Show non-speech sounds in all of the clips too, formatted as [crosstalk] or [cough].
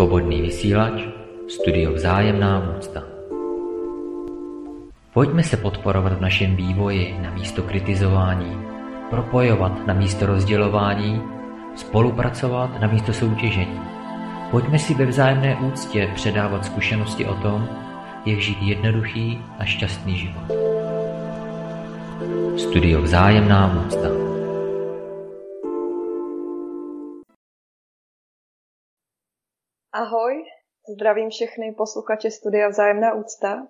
Svobodný vysílač, studio Vzájemná úcta. Pojďme se podporovat v našem vývoji na místo kritizování, propojovat na místo rozdělování, spolupracovat na místo soutěžení. Pojďme si ve vzájemné úctě předávat zkušenosti o tom, jak žít jednoduchý a šťastný život. Studio Vzájemná úcta. Ahoj, zdravím všechny posluchače Studia Vzájemná úcta.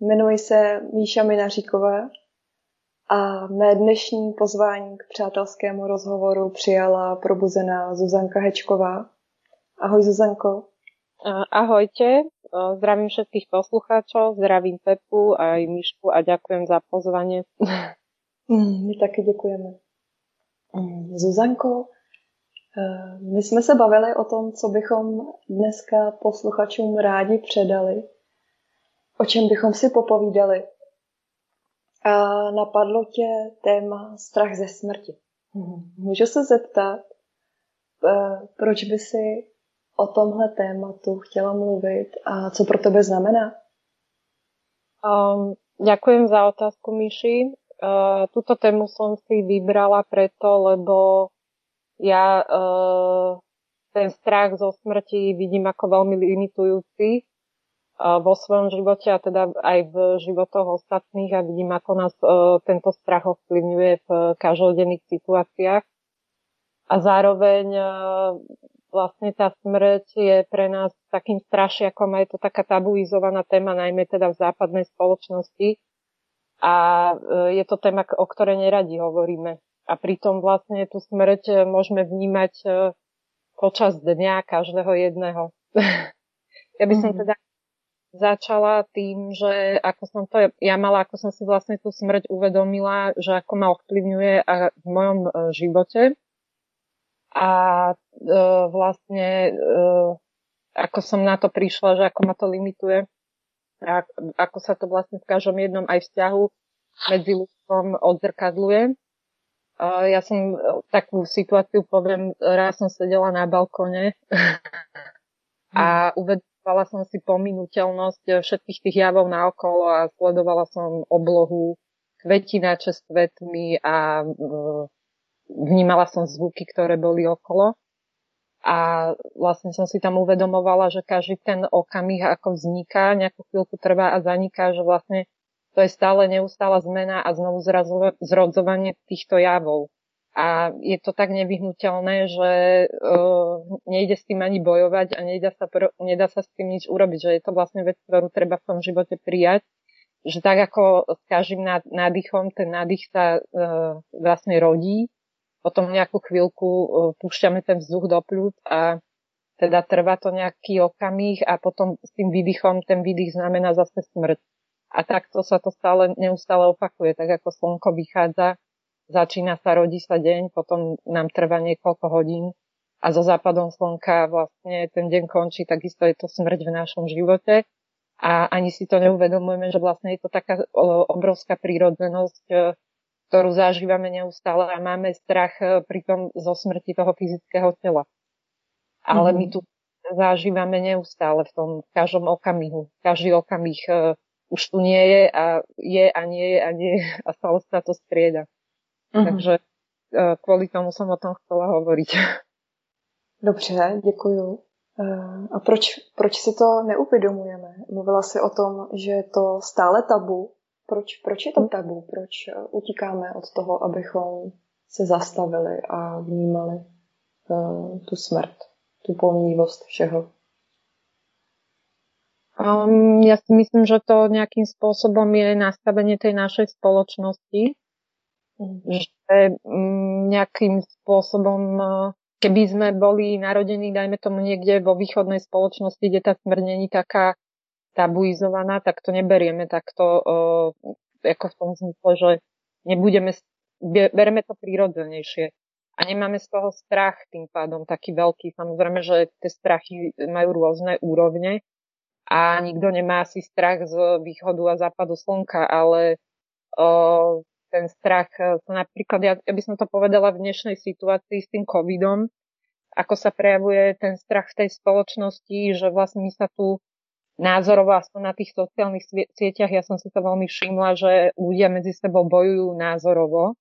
Jmenuji se Míša Minaříková a mé dnešní pozvání k přátelskému rozhovoru přijala probuzená Zuzanka Hečková. Ahoj Zuzanko. Ahojte, zdravím všetkých poslucháčov, zdravím Pepu a aj Míšku a ďakujem za pozvanie. Mm, my taky děkujeme. Mm, Zuzanko, my jsme se bavili o tom, co bychom dneska posluchačům rádi předali, o čem bychom si popovídali. A napadlo tě téma strach ze smrti. Mhm. Můžu se zeptat, eh, proč by si o tomhle tématu chtěla mluvit a co pro tebe znamená? Um, ďakujem za otázku, Myši. Uh, túto tému som si vybrala preto, lebo ja uh, ten strach zo smrti vidím ako veľmi limitujúci uh, vo svojom živote a teda aj v životoch ostatných a vidím, ako nás uh, tento strach ovplyvňuje v každodenných situáciách. A zároveň uh, vlastne tá smrť je pre nás takým strašiakom a je to taká tabuizovaná téma, najmä teda v západnej spoločnosti. A je to téma, o ktorej neradi hovoríme a pritom vlastne tú smrť môžeme vnímať e, počas dňa každého jedného. [laughs] ja by som mm-hmm. teda začala tým, že ako som to ja mala, ako som si vlastne tú smrť uvedomila, že ako ma ovplyvňuje a v mojom e, živote. A e, vlastne e, ako som na to prišla, že ako ma to limituje a ako sa to vlastne v každom jednom aj vzťahu medzi ľuďom odzrkadluje. Ja som e, takú situáciu poviem, raz som sedela na balkone [laughs] a uvedomovala som si pominuteľnosť všetkých tých javov naokolo a sledovala som oblohu kvetinače s kvetmi a e, vnímala som zvuky, ktoré boli okolo. A vlastne som si tam uvedomovala, že každý ten okamih ako vzniká, nejakú chvíľku trvá a zaniká, že vlastne to je stále neustála zmena a znovu zrodzovanie týchto javov. A je to tak nevyhnutelné, že uh, nejde s tým ani bojovať a nedá sa, pr- nedá sa s tým nič urobiť, že je to vlastne vec, ktorú treba v tom živote prijať. Že tak ako s každým nádychom, ten nádych sa uh, vlastne rodí, potom nejakú chvíľku uh, púšťame ten vzduch do pľúc a teda trvá to nejaký okamih a potom s tým výdychom, ten výdych znamená zase smrť. A takto sa to stále, neustále opakuje, tak ako slnko vychádza, začína sa, rodí sa deň, potom nám trvá niekoľko hodín a so západom slnka vlastne ten deň končí, takisto je to smrť v našom živote a ani si to neuvedomujeme, že vlastne je to taká obrovská prírodzenosť, e, ktorú zažívame neustále a máme strach e, pri tom zo smrti toho fyzického tela. Ale mm-hmm. my tu zažívame neustále v tom v každom okamihu. Každý okamih e, už tu nie je a je a nie je a nie je a stále sa to strieda. Uh-huh. Takže uh, kvôli tomu som o tom chcela hovoriť. Dobře, děkuju. Uh, a proč, proč si to neuvědomujeme? Mluvila si o tom, že je to stále tabu. Proč, proč je to tabu? Proč utíkáme od toho, abychom se zastavili a vnímali uh, tu smrt, tu pomíjivost všeho? Um, ja si myslím, že to nejakým spôsobom je nastavenie tej našej spoločnosti, mm. že um, nejakým spôsobom, uh, keby sme boli narodení, dajme tomu niekde vo východnej spoločnosti, kde tá smrť není taká tabuizovaná, tak to neberieme takto uh, ako v tom zmysle, že nebudeme, bereme to prírodzenejšie. A nemáme z toho strach tým pádom taký veľký. Samozrejme, že tie strachy majú rôzne úrovne, a nikto nemá asi strach z východu a západu slnka, ale o, ten strach, e, napríklad, ja, ja by som to povedala v dnešnej situácii s tým covidom, ako sa prejavuje ten strach v tej spoločnosti, že vlastne my sa tu názorovo, aspoň na tých sociálnych sieťach, ja som si to veľmi všimla, že ľudia medzi sebou bojujú názorovo,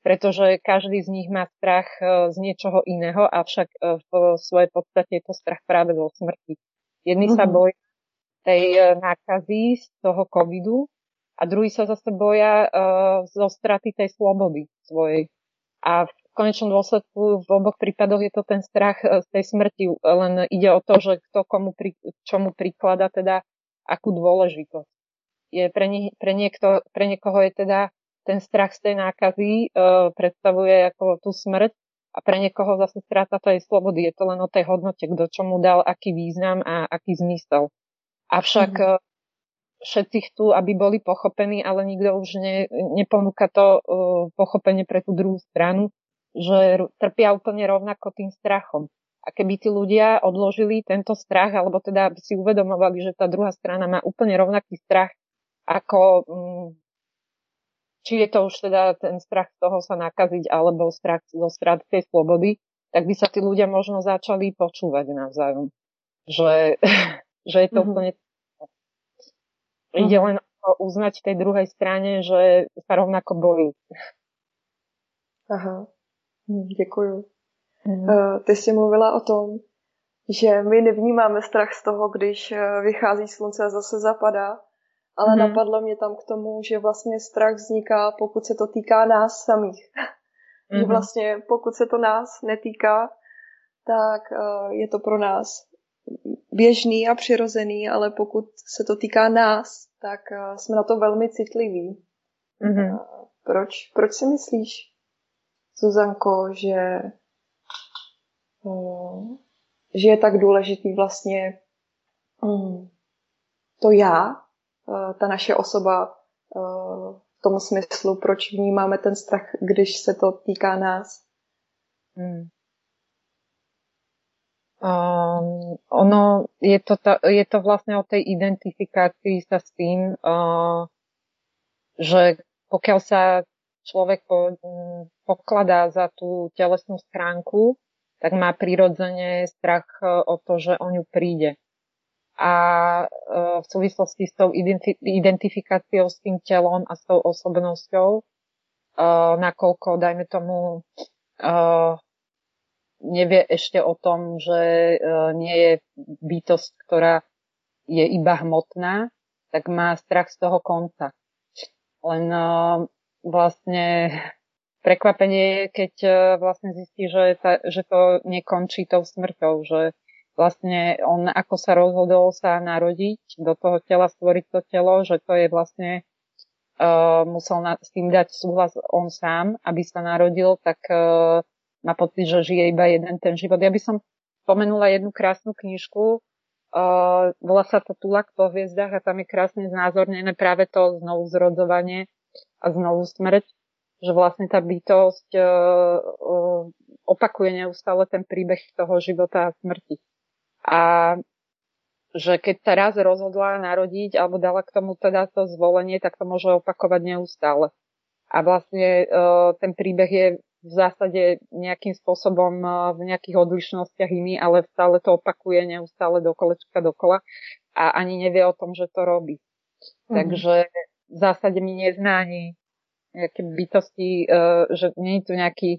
pretože každý z nich má strach e, z niečoho iného, avšak e, v svojej podstate je to strach práve zo smrti. Jedni mm-hmm. sa mhm. boja tej e, nákazy z toho covidu a druhí sa zase boja zo straty tej slobody svojej. A v konečnom dôsledku v oboch prípadoch je to ten strach e, z tej smrti, len ide o to, že kto komu pri, čomu priklada teda akú dôležitosť. Je pre, nie, pre, niekto, pre niekoho je teda ten strach z tej nákazy e, predstavuje ako tú smrť a pre niekoho zase strata tej slobody. Je to len o tej hodnote, kto čomu dal aký význam a aký zmysel. Avšak mm. všetci chcú, aby boli pochopení, ale nikto už ne, neponúka to uh, pochopenie pre tú druhú stranu že trpia úplne rovnako tým strachom. A keby tí ľudia odložili tento strach, alebo teda si uvedomovali, že tá druhá strana má úplne rovnaký strach, ako mm, či je to už teda ten strach z toho sa nakaziť, alebo strach zo tej slobody, tak by sa tí ľudia možno začali počúvať navzájom. Že, [laughs] že je to mm-hmm. úplne... Ide mhm. len o uznať tej druhej strane, že sa rovnako bojí. Aha. Hm, děkuju. Mm. Ty jsi mluvila o tom, že my nevnímáme strach z toho, když eh, vychází slunce a zase zapadá, ale mm. napadlo mě tam k tomu, že vlastně strach vzniká, pokud se to týká nás samých. Mm. [laughs] Že mhm. vlastně pokud se to nás netýká, tak eh, je to pro nás běžný a přirozený, ale pokud se to týká nás, tak jsme na to velmi citliví. Mm-hmm. Proč, proč si myslíš, Zuzanko, že, mm, že je tak důležitý vlastně mm, to já, eh, ta naše osoba eh, v tom smyslu, proč vnímáme ten strach, když se to týká nás. Hmm. Um, ono je to, ta, je to vlastne o tej identifikácii sa s tým, uh, že pokiaľ sa človek po, pokladá za tú telesnú schránku, tak má prirodzene strach e, o to, že o ňu príde. A e, v súvislosti s tou identifikáciou s tým telom a s tou osobnosťou, e, nakoľko, dajme tomu, nevie ešte o tom, že nie je bytosť, ktorá je iba hmotná, tak má strach z toho konca. Len vlastne prekvapenie je, keď e, vlastne zistí, že, ta, že to nekončí tou smrťou, že vlastne on ako sa rozhodol sa narodiť, do toho tela stvoriť to telo, že to je vlastne uh, musel na, s tým dať súhlas on sám, aby sa narodil, tak uh, má pocit, že žije iba jeden ten život. Ja by som spomenula jednu krásnu knižku, uh, volá sa to Tulak po hviezdach a tam je krásne znázornené práve to znovu zrodzovanie a znovu smrť, že vlastne tá bytosť uh, uh, opakuje neustále ten príbeh toho života a smrti. A že keď sa raz rozhodla narodiť alebo dala k tomu teda to zvolenie, tak to môže opakovať neustále. A vlastne uh, ten príbeh je v zásade nejakým spôsobom uh, v nejakých odlišnostiach iný, ale stále to opakuje neustále do kolečka dokola a ani nevie o tom, že to robí. Mm. Takže v zásade mi nezná ani nejaké bytosti, uh, že nie je tu nejaký,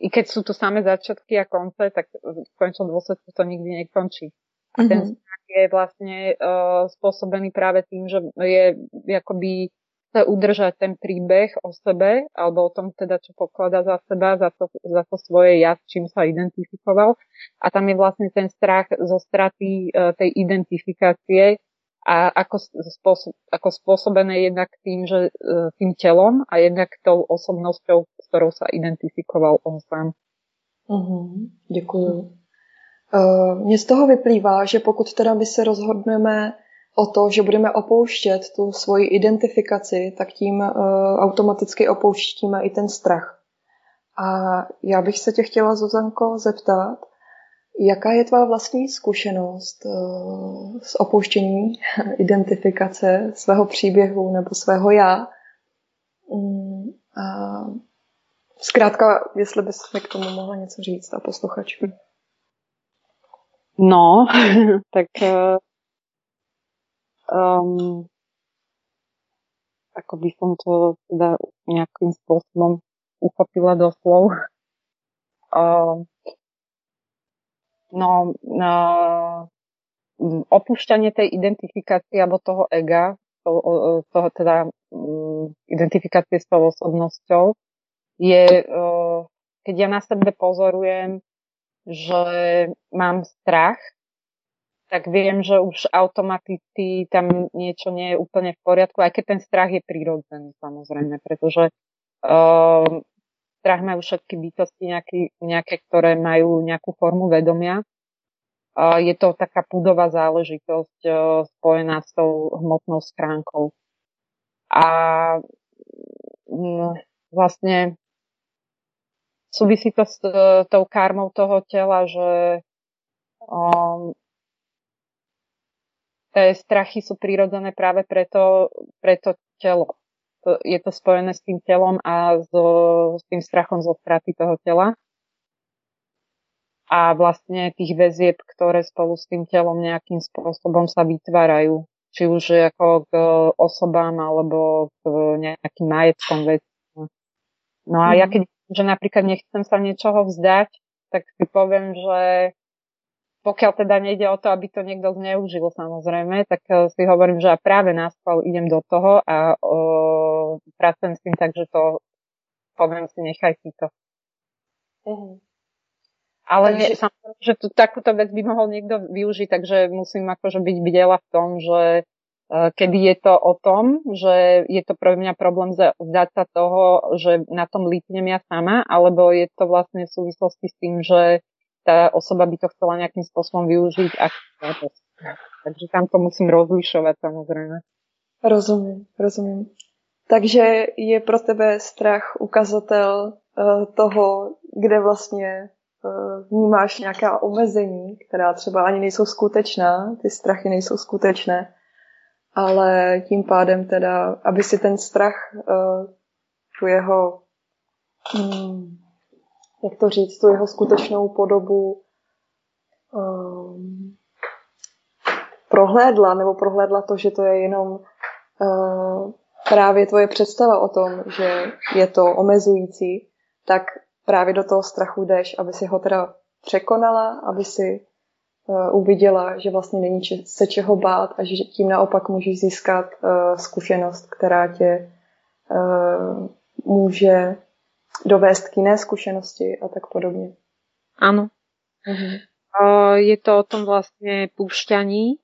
i keď sú tu samé začiatky a konce, tak v končnom dôsledku to nikdy nekončí. A mm-hmm. ten mhm. strach je vlastne uh, spôsobený práve tým, že je akoby chce udržať ten príbeh o sebe, alebo o tom teda, čo pokladá za seba, za to, za to svoje ja, s čím sa identifikoval. A tam je vlastne ten strach zo straty uh, tej identifikácie, a ako, spôsob, ako spôsobené jednak tým, že e, tým telom a jednak tou osobnosťou, s ktorou sa identifikoval on sám. Uhum, děkuju. Uh, mně z toho vyplývá, že pokud teda my se rozhodneme o to, že budeme opouštět tu svoji identifikaci, tak tím uh, automaticky opouštíme i ten strach. A já bych se tě chtěla, Zuzanko, zeptat, Jaká je tvá vlastní zkušenost eh, s opouštěním [laughs] identifikace svého příběhu nebo svého já? Mm, a zkrátka, jestli bys mi k tomu mohla něco říct a posluchačům. No, [laughs] tak um, ako by som to teda nejakým spôsobom uchopila do slov. Uh, [laughs] no, uh, opúšťanie tej identifikácie alebo toho ega, toho, toho teda um, identifikácie s tou osobnosťou, je, uh, keď ja na sebe pozorujem, že mám strach, tak viem, že už automaticky tam niečo nie je úplne v poriadku, aj keď ten strach je prirodzený samozrejme, pretože uh, strach majú všetky bytosti nejaký, nejaké, ktoré majú nejakú formu vedomia je to taká púdová záležitosť e, spojená s tou hmotnou schránkou. A mm, vlastne súvisí to s e, tou karmou toho tela, že um, strachy sú prirodzené práve preto, preto telo. Je to spojené s tým telom a so, s tým strachom zo straty toho tela a vlastne tých väzieb, ktoré spolu s tým telom nejakým spôsobom sa vytvárajú. Či už ako k osobám alebo k nejakým majetkom veciam. No a ja mhm. keď že napríklad nechcem sa niečoho vzdať, tak si poviem, že pokiaľ teda nejde o to, aby to niekto zneužil samozrejme, tak eh, si hovorím, že práve na spolu idem do toho a o, pracujem s tým tak, že to poviem si, nechaj si to. Mm. Ale takže... samozrejme, že tu, takúto vec by mohol niekto využiť, takže musím akože byť bdela v tom, že uh, kedy je to o tom, že je to pre mňa problém vzdať sa toho, že na tom lípnem ja sama, alebo je to vlastne v súvislosti s tým, že tá osoba by to chcela nejakým spôsobom využiť. Ak... Takže tam to musím rozlišovať samozrejme. Rozumím, rozumím. Takže je pro tebe strach ukazatel uh, toho, kde vlastně Eh, vnímáš nějaká omezení, která třeba ani nejsou skutečná, ty strachy nejsou skutečné, ale tím pádem teda, aby si ten strach, eh, tu jeho, hmm, jak to říct, tu jeho skutečnou podobu um, prohlédla, nebo prohlédla to, že to je jenom uh, právě tvoje představa o tom, že je to omezující, tak právě do toho strachu jdeš, aby si ho teda překonala, aby si uh, uviděla, že vlastně není se čeho bát a že tím naopak můžeš získat uh, zkušenost, která tě uh, může dovést k jiné zkušenosti a tak podobně. Áno. Uh, je to o tom vlastne púšťaní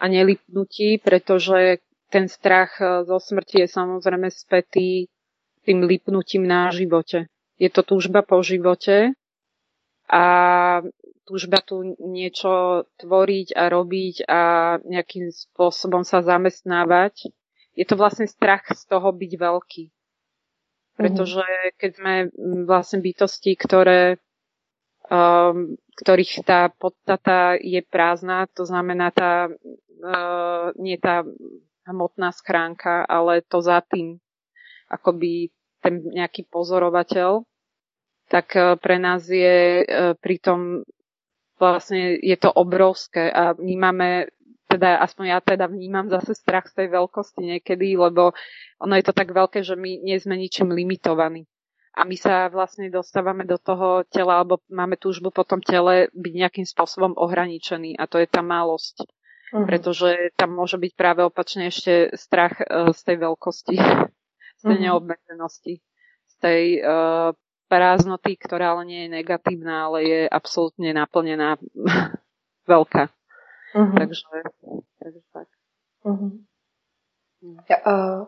a nelipnutí, pretože ten strach zo smrti je samozrejme spätý tým lipnutím na živote je to túžba po živote a túžba tu niečo tvoriť a robiť a nejakým spôsobom sa zamestnávať. Je to vlastne strach z toho byť veľký. Pretože keď sme vlastne bytosti, ktoré, um, ktorých tá podstata je prázdna, to znamená tá, uh, nie tá hmotná schránka, ale to za tým, akoby ten nejaký pozorovateľ, tak e, pre nás je e, pritom vlastne je to obrovské a vnímame teda aspoň ja teda vnímam zase strach z tej veľkosti niekedy, lebo ono je to tak veľké, že my nie sme ničím limitovaní. A my sa vlastne dostávame do toho tela, alebo máme túžbu po tom tele byť nejakým spôsobom ohraničený. A to je tá malosť. Uh-huh. Pretože tam môže byť práve opačne ešte strach uh, z tej veľkosti z tej mm-hmm. neobmedzenosti, z tej uh, prázdnoty, ktorá ale nie je negatívna, ale je absolútne naplnená [laughs] veľká. Mm-hmm. Takže, takže tak. Mm-hmm. Ja, uh,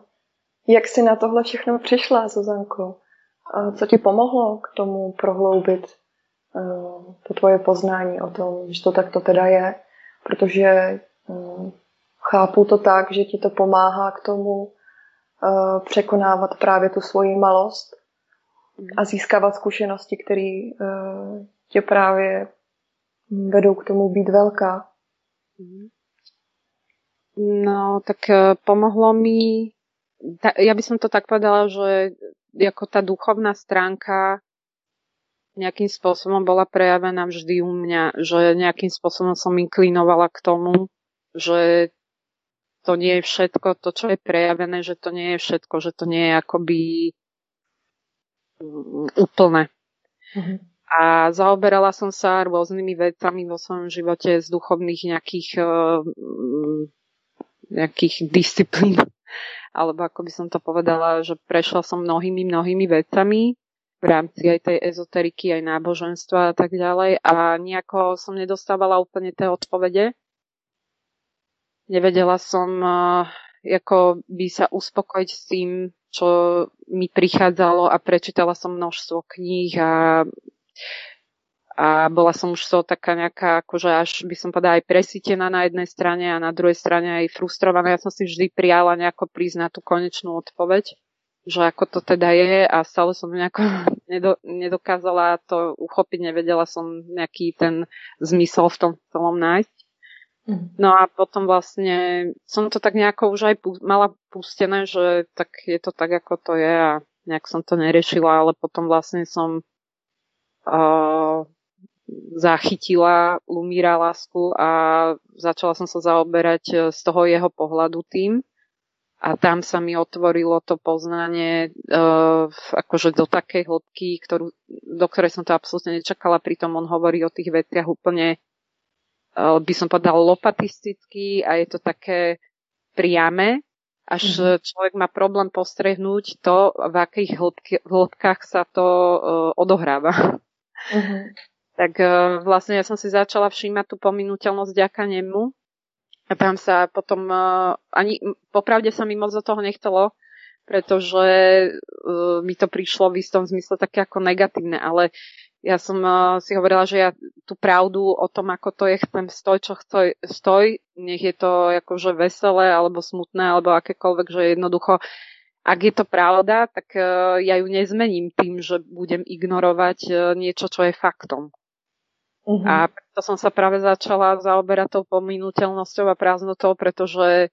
jak jsi na tohle všechno přišla, Zuzanko? A co ti pomohlo k tomu prohloubit uh, to tvoje poznání o tom, že to takto teda je? Protože uh, chápu to tak, že ti to pomáhá k tomu uh, překonávat právě tu svoji malost a získávat zkušenosti, které uh, tě právě vedou k tomu být velká. No, tak uh, pomohlo mi, ja by som to tak povedala, že ako tá duchovná stránka nejakým spôsobom bola prejavená vždy u mňa, že nejakým spôsobom som inklinovala k tomu, že to nie je všetko, to, čo je prejavené, že to nie je všetko, že to nie je akoby mm, úplné. Mm-hmm. A zaoberala som sa rôznymi vecami vo svojom živote z duchovných nejakých, uh, nejakých disciplín. [laughs] Alebo ako by som to povedala, že prešla som mnohými, mnohými vecami v rámci aj tej ezoteriky, aj náboženstva a tak ďalej a nejako som nedostávala úplne tie odpovede. Nevedela som uh, ako by sa uspokojiť s tým, čo mi prichádzalo a prečítala som množstvo kníh a, a bola som už so taká nejaká, akože až by som povedala aj presítená na jednej strane a na druhej strane aj frustrovaná. Ja som si vždy prijala nejako prísť na tú konečnú odpoveď že ako to teda je a stále som nejako [laughs] nedo, nedokázala to uchopiť, nevedela som nejaký ten zmysel v tom celom nájsť. Mhm. No a potom vlastne som to tak nejako už aj pu- mala pustené, že tak je to tak, ako to je a nejak som to neriešila, ale potom vlastne som zachytila Lumíra lásku a začala som sa zaoberať z toho jeho pohľadu tým a tam sa mi otvorilo to poznanie uh, akože do takej hĺbky, ktorú, do ktorej som to absolútne nečakala, pritom on hovorí o tých veciach úplne uh, by som povedala lopatisticky a je to také priame, až mm-hmm. človek má problém postrehnúť to, v akých hĺbky, hĺbkach sa to uh, odohráva. Mm-hmm. tak uh, vlastne ja som si začala všímať tú pominuteľnosť ďaka nemu a tam sa potom uh, ani popravde sa mi moc do toho nechcelo, pretože uh, mi to prišlo v istom zmysle také ako negatívne, ale ja som si hovorila, že ja tú pravdu o tom, ako to je, chcem stoj, čo chcoj, stoj, nech je to akože veselé, alebo smutné, alebo akékoľvek, že jednoducho, ak je to pravda, tak uh, ja ju nezmením tým, že budem ignorovať uh, niečo, čo je faktom. Uh-huh. A preto som sa práve začala zaoberať tou pominuteľnosťou a prázdnotou, pretože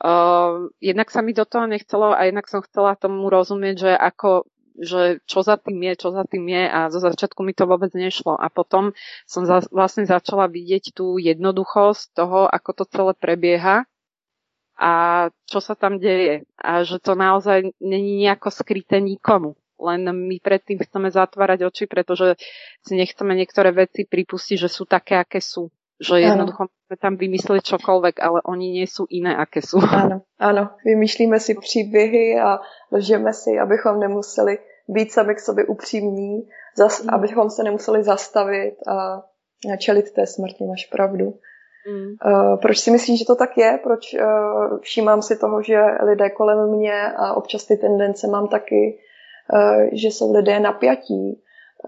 uh, jednak sa mi do toho nechcelo a jednak som chcela tomu rozumieť, že ako že čo za tým je, čo za tým je a zo začiatku mi to vôbec nešlo. A potom som za, vlastne začala vidieť tú jednoduchosť toho, ako to celé prebieha a čo sa tam deje. A že to naozaj není nejako skryté nikomu len my predtým chceme zatvárať oči, pretože si nechceme niektoré veci pripustiť, že sú také, aké sú. Že jednoducho môžeme tam vymyslieť čokoľvek, ale oni nie sú iné, aké sú. [laughs] Áno, áno. Vymýšlíme si příběhy a lžeme si, abychom nemuseli být sami k sobě upřímní, zas, mm. abychom se nemuseli zastavit a čelit té smrti, máš pravdu. Mm. Uh, proč si myslíš, že to tak je? Proč uh, všímám si toho, že lidé kolem mě a občas ty tendence mám taky, Eh, že jsou lidé napjatí,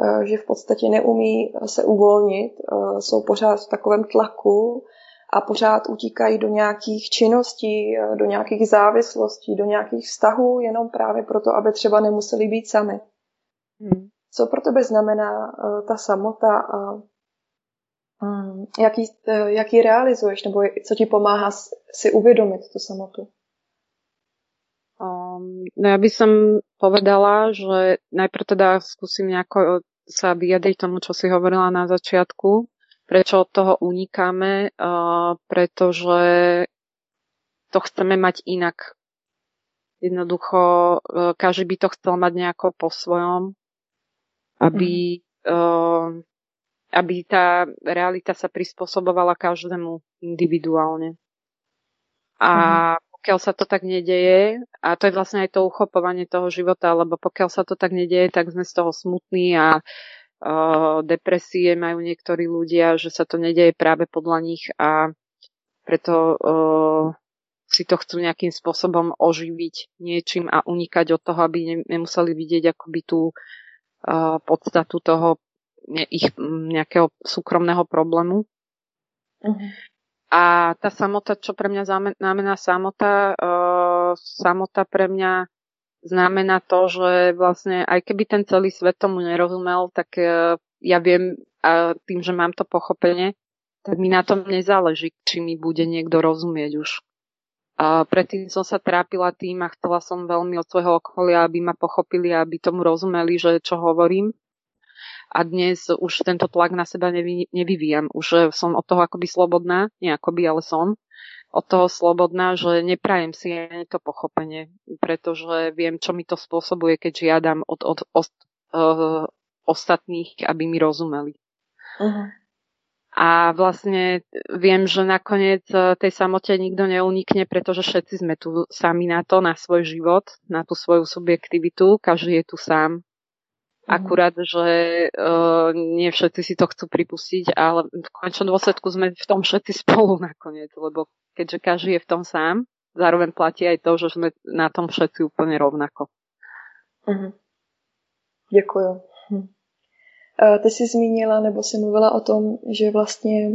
eh, že v podstatě neumí se uvolnit, eh, jsou pořád v takovém tlaku a pořád utíkají do nějakých činností, do nějakých závislostí, do nějakých vztahů, jenom právě proto, aby třeba nemuseli být sami. Hmm. Co pro tebe znamená ta samota a jaký, jaký realizuješ, nebo co ti pomáhá si uvědomit tu samotu? Um, no ja by som povedala, že najprv teda skúsim nejako sa vyjadriť tomu, čo si hovorila na začiatku, prečo od toho unikáme, uh, pretože to chceme mať inak. Jednoducho, uh, každý by to chcel mať nejako po svojom, aby, uh, aby tá realita sa prispôsobovala každému individuálne. A mm pokiaľ sa to tak nedeje, a to je vlastne aj to uchopovanie toho života, lebo pokiaľ sa to tak nedeje, tak sme z toho smutní a uh, depresie majú niektorí ľudia, že sa to nedeje práve podľa nich a preto uh, si to chcú nejakým spôsobom oživiť niečím a unikať od toho, aby ne, nemuseli vidieť akoby tú uh, podstatu toho ich nejakého súkromného problému. Uh-huh. A tá samota, čo pre mňa znamená samota, uh, samota pre mňa znamená to, že vlastne aj keby ten celý svet tomu nerozumel, tak uh, ja viem, a tým, že mám to pochopenie, tak mi na tom nezáleží, či mi bude niekto rozumieť už. A predtým som sa trápila tým a chcela som veľmi od svojho okolia, aby ma pochopili a aby tomu rozumeli, že čo hovorím. A dnes už tento tlak na seba nevy, nevyvíjam. Už som od toho akoby slobodná, nie akoby, ale som od toho slobodná, že neprajem si ani to pochopenie, pretože viem, čo mi to spôsobuje, keď žiadam od, od, od uh, ostatných, aby mi rozumeli. Uh-huh. A vlastne viem, že nakoniec e, tej samote nikto neunikne, pretože všetci sme tu sami na to, na svoj život, na tú svoju subjektivitu. Každý je tu sám. Mm. Akurát, že uh, nie všetci si to chcú pripustiť, ale v končnom dôsledku sme v tom všetci spolu [laughs] nakoniec, lebo keďže každý je v tom sám, zároveň platí aj to, že sme na tom všetci úplne rovnako. Mm. Děkuju. Hm. Ty jsi zmínila nebo si mluvila o tom, že vlastně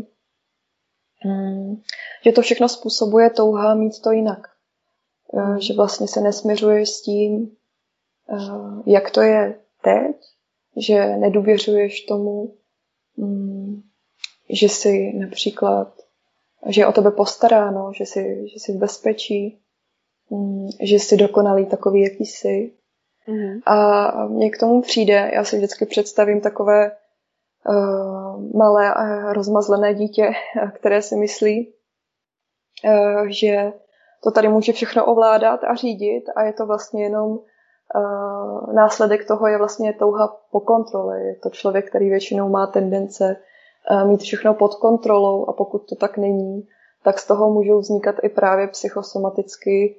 mm, že to všechno způsobuje touha mít to jinak. Že vlastně se nesměřuješ s tím, jak to je teď, že nedůvěřuješ tomu, mm, že si například, že je o tebe postaráno, že jsi, že jsi v bezpečí, mm, že jsi dokonalý takový, jaký jsi, Mm. A mně k tomu přijde, já si vždycky představím takové uh, malé uh, rozmazlené dítě, [laughs] které si myslí, uh, že to tady může všechno ovládat a řídit a je to vlastně jenom následek toho je vlastně touha po kontrole. Je to člověk, který většinou má tendence uh, mít všechno pod kontrolou a pokud to tak není, tak z toho můžou vznikat i právě psychosomaticky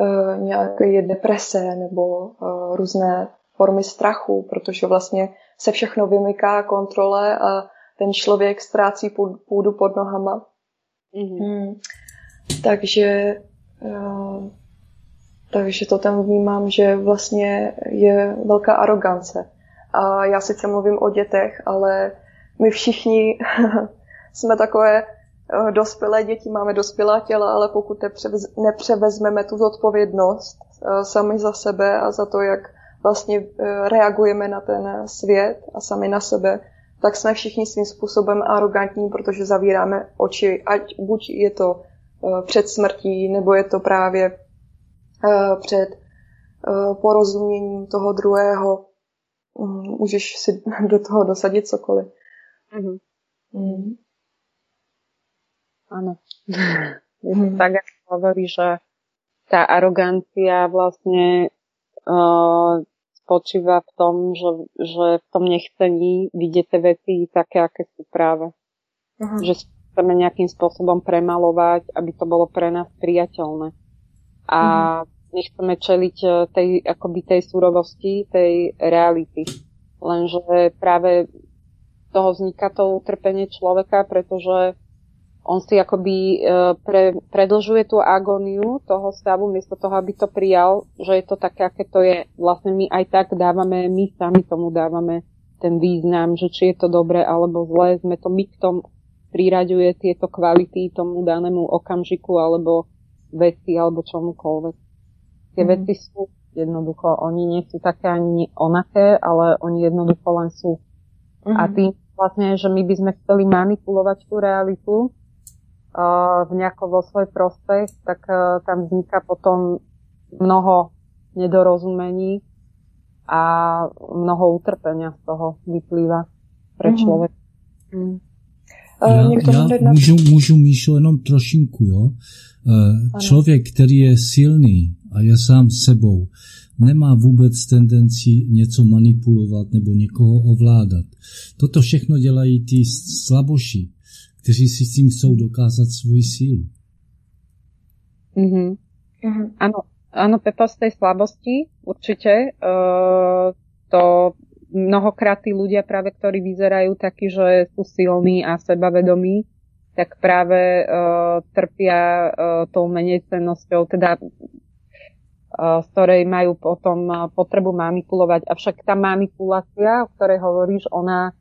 uh, nějaké deprese nebo uh, různé formy strachu, protože vlastně se všechno vymyká kontrole a ten člověk ztrácí půdu pod nohama. Mm-hmm. Hmm. Takže, takže to tam vnímám, že vlastně je velká arogance. A já sice mluvím o dětech, ale my všichni [laughs] jsme takové Eh, dospělé děti, máme dospělá těla, ale pokud nepřevezmeme tu zodpovědnost eh, sami za sebe a za to, jak vlastně eh, reagujeme na ten svět a sami na sebe, tak jsme všichni svým způsobem arrogantní, protože zavíráme oči, ať buď je to před smrtí, nebo je to právě před porozuměním toho druhého. Mm, můžeš si [laughs] do toho dosadit cokoliv. Mm-hmm. Mm. Áno. [laughs] Mm. tak ako hovorí, že tá arogancia vlastne uh, spočíva v tom, že, že v tom nechcení vidieť tie veci také, aké sú práve. Uh-huh. Že chceme nejakým spôsobom premalovať, aby to bolo pre nás priateľné. A uh-huh. Nechceme čeliť e, tej, akoby tej surovosti, tej reality. Lenže práve toho vzniká to utrpenie človeka, pretože on si akoby e, pre, predlžuje tú agóniu toho stavu, miesto toho, aby to prijal, že je to také, aké to je. Vlastne my aj tak dávame, my sami tomu dávame ten význam, že či je to dobré alebo zlé, sme to my k tomu priraďuje tieto kvality tomu danému okamžiku alebo veci alebo čomukoľvek. Tie mm. veci sú jednoducho, oni nie sú také ani onaké, ale oni jednoducho len sú. Mm. A mhm. tým vlastne, že my by sme chceli manipulovať tú realitu, v nejako vo svoj prospech, tak e, tam vzniká potom mnoho nedorozumení a mnoho utrpenia z toho vyplýva pre mm-hmm. člověk. Mm. Já, já můžu, můžu Míšo jenom trošinku, jo. E, člověk, který je silný a je sám sebou, nemá vůbec tendenci něco manipulovat nebo někoho ovládat. Toto všechno dělají ty slaboši, kteří si s tím chcou dokázat svoji sílu. Mm-hmm. Mm-hmm. Áno, áno, Pepa z tej slabosti určite. Uh, to mnohokrát tí ľudia práve, ktorí vyzerajú takí, že sú silní a sebavedomí, tak práve uh, trpia uh, tou menejcennosťou, teda z ktorej majú potom uh, potrebu manipulovať. Avšak tá manipulácia, o ktorej hovoríš, ona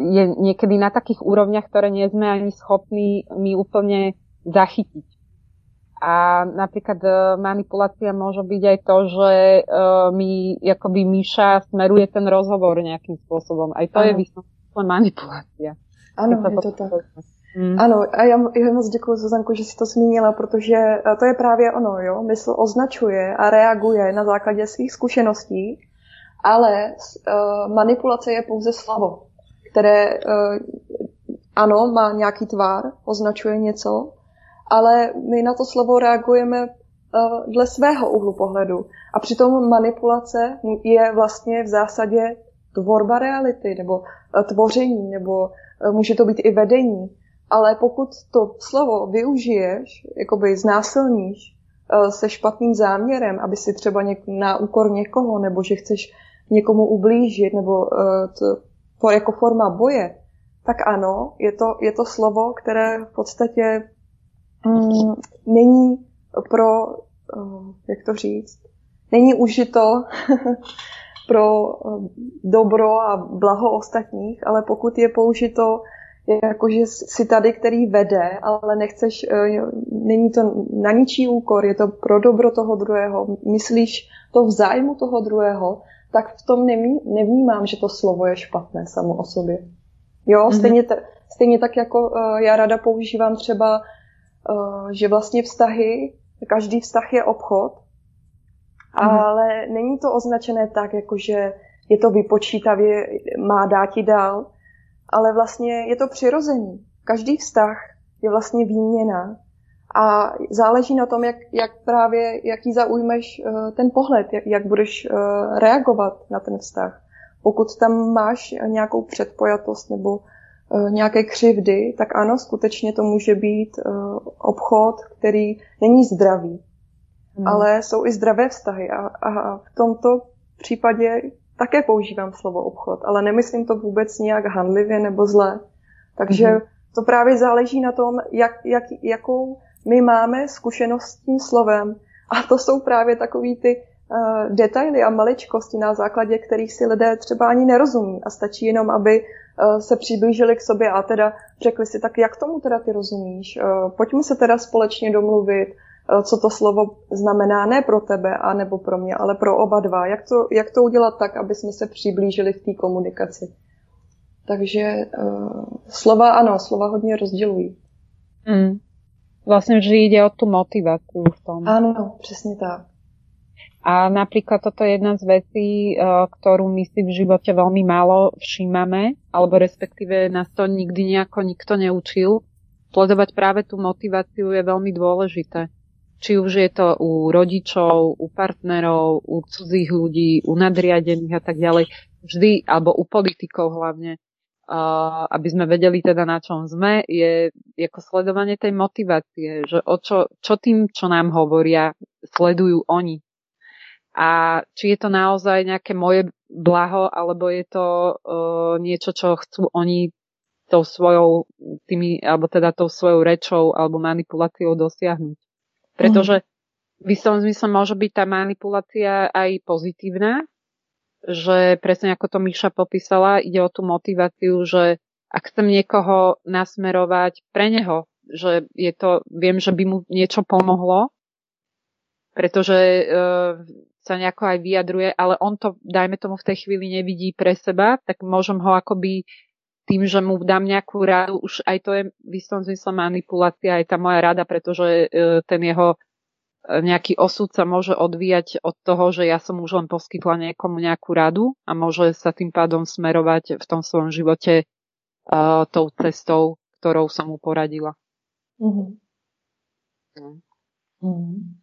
je niekedy na takých úrovniach, ktoré nie sme ani schopní my úplne zachytiť. A napríklad e, manipulácia môže byť aj to, že e, mi, akoby Míša smeruje ten rozhovor nejakým spôsobom. Aj to ano. je vyslovene manipulácia. Ano, je to, tak. Hmm. Ano, a já, já moc děkuji Zuzanku, že si to zmínila, protože e, to je právě ono, jo. Mysl označuje a reaguje na základě svých zkušeností Ale uh, manipulace je pouze slovo, které uh, ano, má nějaký tvár, označuje něco, ale my na to slovo reagujeme uh, dle svého úhlu pohledu. A přitom manipulace je vlastně v zásadě tvorba reality, nebo uh, tvoření, nebo uh, může to být i vedení. Ale pokud to slovo využiješ, jakoby znásilníš uh, se špatným záměrem, aby si třeba něk- na úkor někoho, nebo že chceš někomu ublížit, nebo uh, to, jako forma boje, tak ano, je to, je to slovo, které v podstatě mm, není pro, uh, jak to říct, není užito [laughs] pro dobro a blaho ostatních, ale pokud je použito jakože si tady, který vede, ale nechceš, uh, není to na ničí úkor, je to pro dobro toho druhého, myslíš to v zájmu toho druhého, tak v tom nevnímám, že to slovo je špatné samo o sobě. Jo, mm-hmm. stejně, stejně tak jako uh, já rada používám třeba, uh, že vlastně vztahy, každý vztah je obchod, mm-hmm. ale není to označené tak, jako že je to vypočítavě, má dát ti dál, ale vlastně je to přirození. Každý vztah je vlastně výměna a záleží na tom, jak, jak právě, jaký zaujmeš uh, ten pohled, jak, jak budeš uh, reagovat na ten vztah. Pokud tam máš nějakou předpojatost nebo uh, nějaké křivdy, tak ano, skutečně to může být obchod, který není zdravý. Hmm. Ale jsou i zdravé vztahy a, a v tomto případě také používám slovo obchod, ale nemyslím to vůbec nějak handlivě nebo zle. Takže hmm. to právě záleží na tom, jak, jak, jakou my máme zkušenost s tím slovem. A to jsou právě takový ty uh, detaily a maličkosti, na základě kterých si lidé třeba ani nerozumí a stačí jenom, aby uh, se přiblížili k sobě a teda řekli si, tak jak tomu teda ty rozumíš? Uh, pojďme se teda společně domluvit, co to slovo znamená ne pro tebe a nebo pro mě, ale pro oba dva. Jak to, jak to udělat tak, aby jsme se přiblížili v té komunikaci? Takže uh, slova, ano, slova hodně rozdělují. Mm. Vlastne vždy ide o tú motiváciu v tom. Áno, presne tak. A napríklad toto je jedna z vecí, e, ktorú my si v živote veľmi málo všímame, alebo respektíve nás to nikdy nejako nikto neučil. Sledovať práve tú motiváciu je veľmi dôležité. Či už je to u rodičov, u partnerov, u cudzích ľudí, u nadriadených a tak ďalej. Vždy, alebo u politikov hlavne aby sme vedeli teda na čom sme, je ako sledovanie tej motivácie, že o čo, čo tým, čo nám hovoria, sledujú oni. A či je to naozaj nejaké moje blaho, alebo je to uh, niečo, čo chcú oni tou svojou, tými, alebo teda tou svojou rečou alebo manipuláciou dosiahnuť. Pretože v istom zmysle môže byť tá manipulácia aj pozitívna, že presne ako to Miša popísala, ide o tú motiváciu, že ak chcem niekoho nasmerovať pre neho, že je to, viem, že by mu niečo pomohlo, pretože e, sa nejako aj vyjadruje, ale on to, dajme tomu, v tej chvíli nevidí pre seba, tak môžem ho akoby tým, že mu dám nejakú radu, už aj to je v istom zmysle manipulácia, aj tá moja rada, pretože e, ten jeho nejaký osud sa môže odvíjať od toho, že ja som už len poskytla niekomu nejakú radu a môže sa tým pádom smerovať v tom svojom živote uh, tou cestou, ktorou som mu poradila. Mm-hmm. Mm.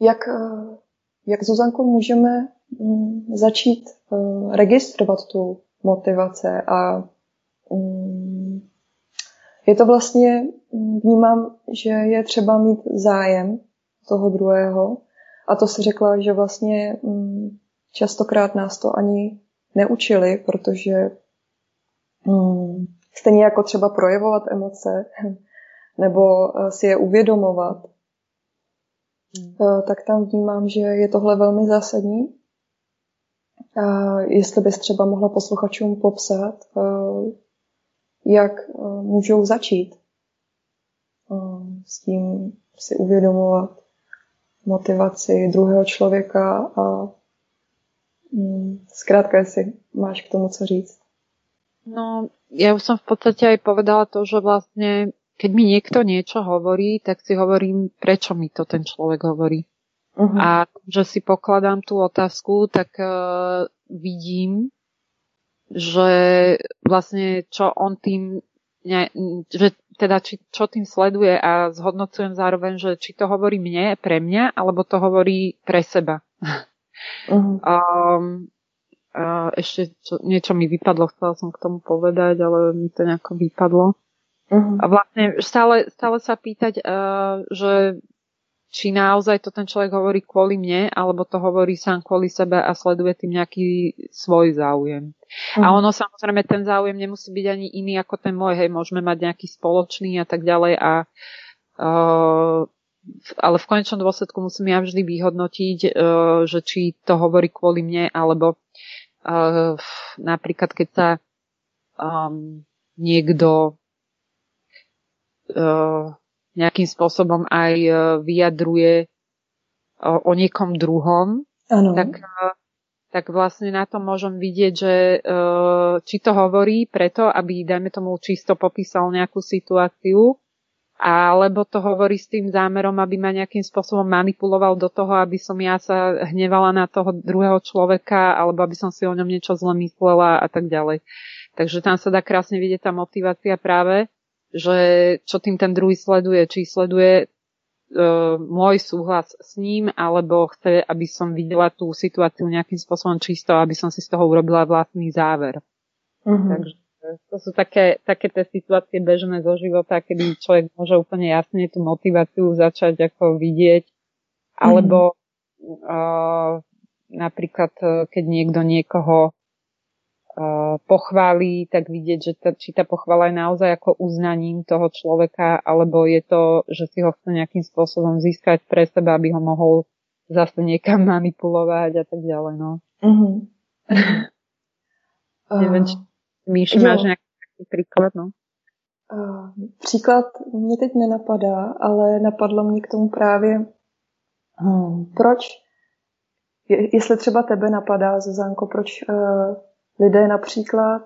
Jak, jak Zuzanko můžeme mm, začít registrovat tu motivace a um, je to vlastně, mm, vnímám, že je třeba mít zájem toho druhého. A to si řekla, že vlastně mm, častokrát nás to ani neučili, protože mm, stejně jako třeba projevovat emoce [laughs] nebo eh, si je uvědomovat, hmm. Eh, tak tam vnímám, že je tohle velmi zásadní. Jestli bys třeba mohla posluchačům popsat, eh, jak můžou začít s tím si uvědomovat motivaci druhého člověka a mm, zkrátka, jestli máš k tomu co říct. No, ja už som v podstate aj povedala to, že vlastne keď mi niekto niečo hovorí, tak si hovorím, prečo mi to ten človek hovorí. Uh-huh. A že si pokladám tú otázku, tak uh, vidím, že vlastne čo on tým, ne, že teda či, čo tým sleduje a zhodnocujem zároveň, že či to hovorí mne, pre mňa, alebo to hovorí pre seba. [laughs] Uh-huh. Um, a ešte čo, niečo mi vypadlo, chcela som k tomu povedať, ale mi to nejako vypadlo. Uh-huh. A vlastne stále, stále sa pýtať, uh, že či naozaj to ten človek hovorí kvôli mne, alebo to hovorí sám kvôli sebe a sleduje tým nejaký svoj záujem. Uh-huh. A ono samozrejme ten záujem nemusí byť ani iný ako ten môj, hej, môžeme mať nejaký spoločný a tak ďalej a uh, ale v konečnom dôsledku musím ja vždy vyhodnotiť, uh, že či to hovorí kvôli mne, alebo uh, napríklad keď sa um, niekto uh, nejakým spôsobom aj uh, vyjadruje o niekom druhom, ano. tak, uh, tak vlastne na tom môžem vidieť, že uh, či to hovorí preto, aby, dajme tomu, čisto popísal nejakú situáciu, alebo to hovorí s tým zámerom, aby ma nejakým spôsobom manipuloval do toho, aby som ja sa hnevala na toho druhého človeka, alebo aby som si o ňom niečo zle myslela a tak ďalej. Takže tam sa dá krásne vidieť tá motivácia práve, že čo tým ten druhý sleduje, či sleduje e, môj súhlas s ním, alebo chce, aby som videla tú situáciu nejakým spôsobom čisto, aby som si z toho urobila vlastný záver. Mm-hmm. Takže to sú také, také tie situácie bežné zo života, kedy človek môže úplne jasne tú motiváciu začať ako vidieť. Alebo mm. uh, napríklad, keď niekto niekoho uh, pochválí, tak vidieť, že ta, či tá pochvala je naozaj ako uznaním toho človeka, alebo je to, že si ho chce nejakým spôsobom získať pre seba, aby ho mohol zase niekam manipulovať a tak ďalej. No. Mm-hmm. [laughs] Neviem, či Míši, jo. máš nějaký příklad, no? Uh, příklad mě teď nenapadá, ale napadlo mě k tomu právě, hmm, proč, je, jestli třeba tebe napadá, Zuzanko, proč uh, lidé například,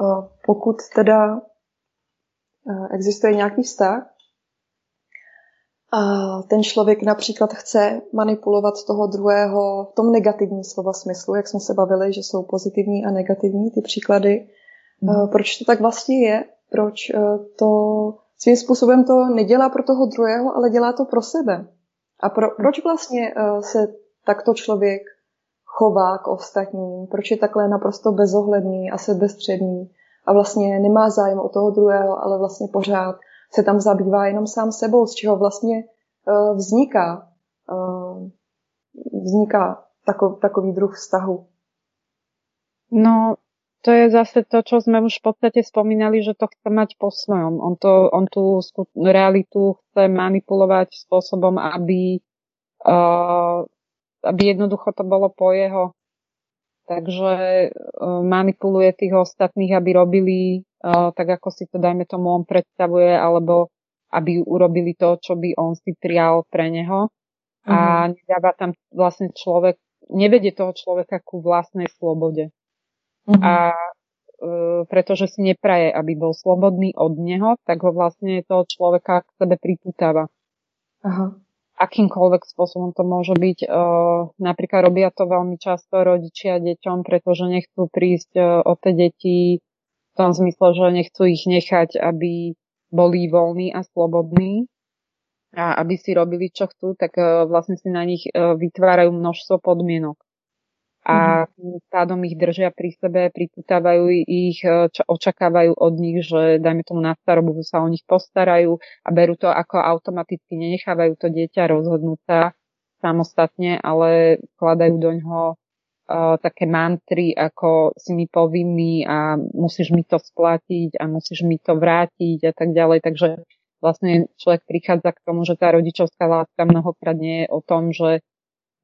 uh, pokud teda uh, existuje nějaký vztah, a ten člověk například chce manipulovat toho druhého v tom negativním slova smyslu, jak jsme se bavili, že jsou pozitivní a negativní ty příklady. Hmm. Proč to tak vlastně je? Proč eh, to svým způsobem to nedělá pro toho druhého, ale dělá to pro sebe? A pro, proč vlastně eh, se takto člověk chová k ostatním? Proč je takhle naprosto bezohledný a sebestředný? A vlastně nemá zájem o toho druhého, ale vlastně pořád se tam zabývá jenom sám sebou, z čeho vlastně uh, vzniká, uh, vzniká takový, takový druh vztahu. No, to je zase to, čo sme už v podstate spomínali, že to chce mať po svojom. On, to, on tú realitu chce manipulovať spôsobom, aby, uh, aby jednoducho to bolo po jeho. Takže uh, manipuluje tých ostatných, aby robili tak ako si to dajme tomu on predstavuje, alebo aby urobili to, čo by on si prial pre neho. Mm-hmm. A mhm. nedáva tam vlastne človek, nevedie toho človeka ku vlastnej slobode. Mm-hmm. A e, pretože si nepraje, aby bol slobodný od neho, tak ho vlastne toho človeka k sebe pripútava. Aha. Akýmkoľvek spôsobom to môže byť. E, napríklad robia to veľmi často rodičia deťom, pretože nechcú prísť e, o tie deti v tom zmysle, že nechcú ich nechať, aby boli voľní a slobodní a aby si robili, čo chcú, tak e, vlastne si na nich vytvárajú množstvo podmienok. A mhm. tým pádom ich držia pri sebe, priputávajú ich, e, čo očakávajú od nich, že dajme tomu na starobu sa o nich postarajú a berú to ako automaticky, nenechávajú to dieťa rozhodnúť sa samostatne, ale vkladajú do ňoho uh, také mantry, ako si mi povinný a musíš mi to splatiť a musíš mi to vrátiť a tak ďalej. Takže vlastne človek prichádza k tomu, že tá rodičovská láska mnohokrát nie je o tom, že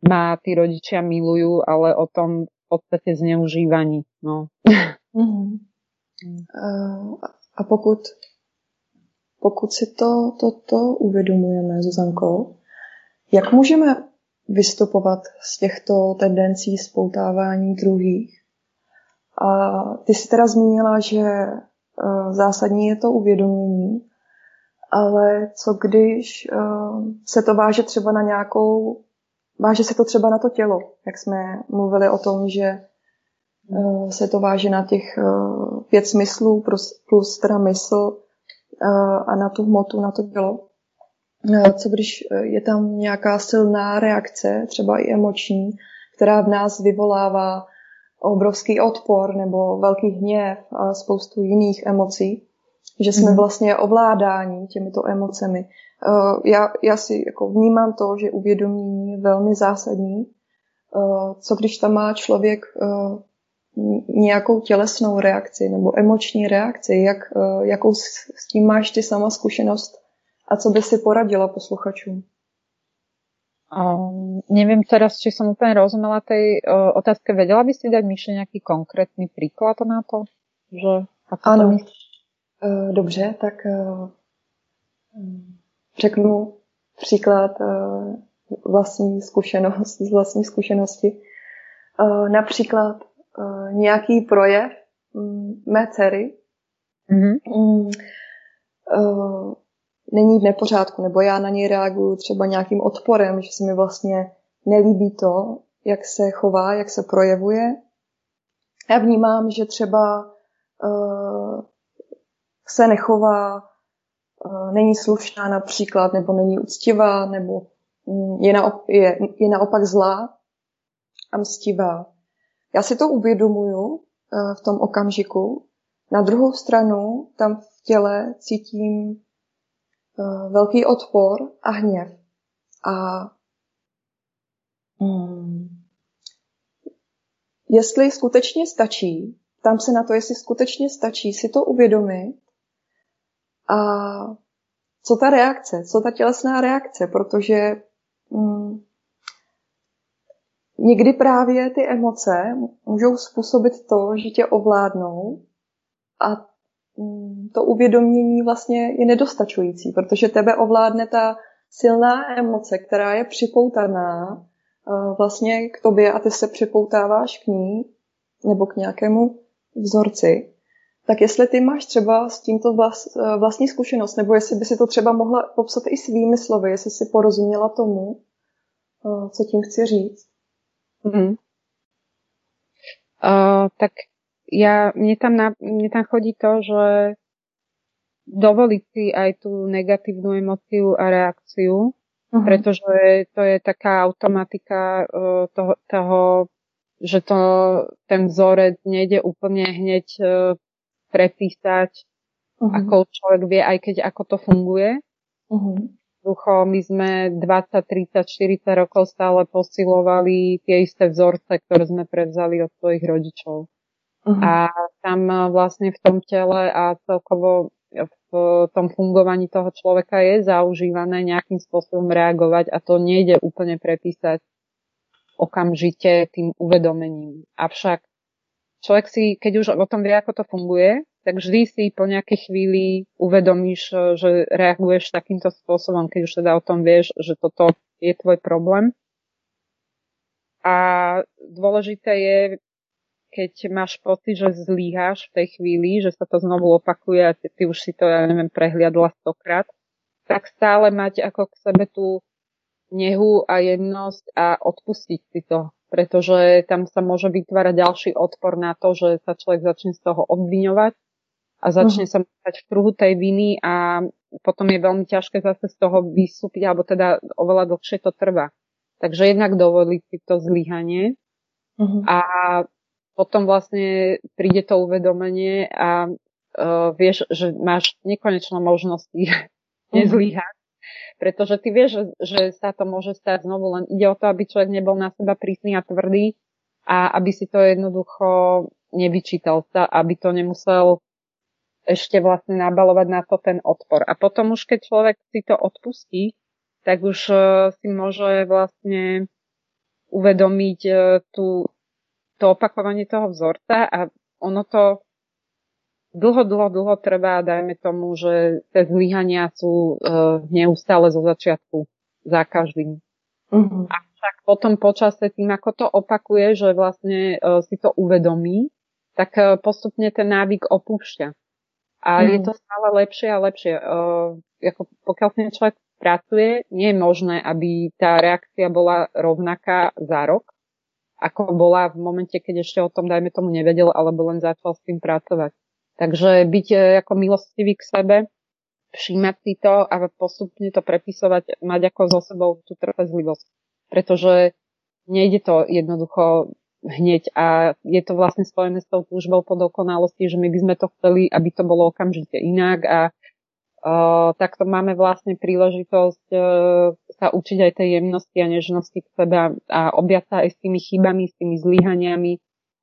má tí rodičia milujú, ale o tom v podstate zneužívaní. No. Mm-hmm. A pokud, pokud si to, to, to uvědomujeme, Zuzanko, jak můžeme vystupovat z těchto tendencí spoutávání druhých. A ty jsi teda zmínila, že e, zásadní je to uvědomění, ale co když e, se to váže třeba na nějakou váže se to třeba na to tělo, jak jsme mluvili o tom, že uh, se to váže na těch uh, pět smyslů plus, teda mysl uh, a na tu hmotu, na to tělo. Co když je tam nějaká silná reakce, třeba i emoční, která v nás vyvolává obrovský odpor nebo velký hněv a spoustu jiných emocí, že jsme mhm. vlastně ovládáni těmito emocemi. Eh, já, já si jako vnímám to, že uvědomění je velmi zásadní. Eh, co když tam má člověk eh, nějakou tělesnou reakci nebo emoční reakci, jak, jakou s tím máš ty sama zkušenost a co by si poradila posluchačům? Um, neviem teraz, či som úplne rozumela tej uh, otázke. Vedela by si dať Míše nejaký konkrétny príklad na to? Že, ako ano. To uh, dobře, tak uh, řeknu příklad uh, vlastní zkušenost, z vlastní zkušenosti. Uh, například uh, nějaký projev um, mé dcery mm-hmm. není v nepořádku, nebo já na něj reaguju třeba nějakým odporem, že se mi vlastně nelíbí to, jak se chová, jak se projevuje. Já vnímám, že třeba se nechová, není slušná například, nebo není úctivá, nebo mm, je, naop- je, je naopak zlá a mstivá. Já si to uvědomuju uh, v tom okamžiku. Na druhou stranu tam v těle cítím Eh, velký odpor a hněv. A hmm, jestli skutečně stačí, tam se na to, jestli skutečně stačí si to uvědomit a co ta reakce, co ta tělesná reakce, protože hmm, někdy právě ty emoce můžou způsobit to, že tě ovládnou a Mm, to uvědomění vlastně je nedostačující, protože tebe ovládne ta silná emoce, která je připoutaná eh, vlastně k tobě a ty se připoutáváš k ní nebo k nějakému vzorci. Tak jestli ty máš třeba s tímto vlast, eh, vlastní zkušenost, nebo jestli by si to třeba mohla popsat i svými slovy, jestli si porozuměla tomu, eh, co tím chci říct. Mm. Uh, tak ja, mne tam, na, mne tam chodí to, že dovoliť si aj tú negatívnu emóciu a reakciu, uh-huh. pretože to je taká automatika uh, toho, toho, že to, ten vzorec nejde úplne hneď uh, prepísať, uh-huh. ako človek vie, aj keď ako to funguje. Uh-huh. Ducho, my sme 20, 30, 40 rokov stále posilovali tie isté vzorce, ktoré sme prevzali od svojich rodičov. Uh-huh. A tam e, vlastne v tom tele a celkovo v tom fungovaní toho človeka je zaužívané nejakým spôsobom reagovať a to nejde úplne prepísať okamžite tým uvedomením. Avšak človek si, keď už o tom vie, ako to funguje, tak vždy si po nejakej chvíli uvedomíš, e, že reaguješ takýmto spôsobom, keď už teda o tom vieš, že toto je tvoj problém. A dôležité je keď máš pocit, že zlíhaš v tej chvíli, že sa to znovu opakuje a ty, ty už si to, ja neviem, prehliadla stokrát, tak stále mať ako k sebe tú nehu a jemnosť a odpustiť si to. Pretože tam sa môže vytvárať ďalší odpor na to, že sa človek začne z toho obviňovať a začne uh-huh. sa mať v kruhu tej viny a potom je veľmi ťažké zase z toho vystúpiť, alebo teda oveľa dlhšie to trvá. Takže jednak dovoliť si to zlyhanie uh-huh. a potom vlastne príde to uvedomenie a uh, vieš, že máš nekonečné možnosti [laughs] mm. nezlíhať. Pretože ty vieš, že, sa to môže stať znovu, len ide o to, aby človek nebol na seba prísny a tvrdý a aby si to jednoducho nevyčítal sa, aby to nemusel ešte vlastne nabalovať na to ten odpor. A potom už keď človek si to odpustí, tak už uh, si môže vlastne uvedomiť uh, tú to opakovanie toho vzorca a ono to dlho, dlho, dlho trvá, dajme tomu, že tie zlyhania sú uh, neustále zo začiatku za každým. Uh-huh. A však potom počase tým, ako to opakuje, že vlastne uh, si to uvedomí, tak uh, postupne ten návyk opúšťa. A uh-huh. je to stále lepšie a lepšie. Uh, ako pokiaľ si človek spracuje, nie je možné, aby tá reakcia bola rovnaká za rok, ako bola v momente, keď ešte o tom, dajme tomu, nevedel, alebo len začal s tým pracovať. Takže byť e, ako milostivý k sebe, všímať si to a postupne to prepisovať, mať ako so sebou tú trpezlivosť. Pretože nejde to jednoducho hneď a je to vlastne spojené s tou túžbou po dokonalosti, že my by sme to chceli, aby to bolo okamžite inak a uh, takto máme vlastne príležitosť uh, sa učiť aj tej jemnosti a nežnosti k sebe a, a objať sa aj s tými chybami, s tými zlyhaniami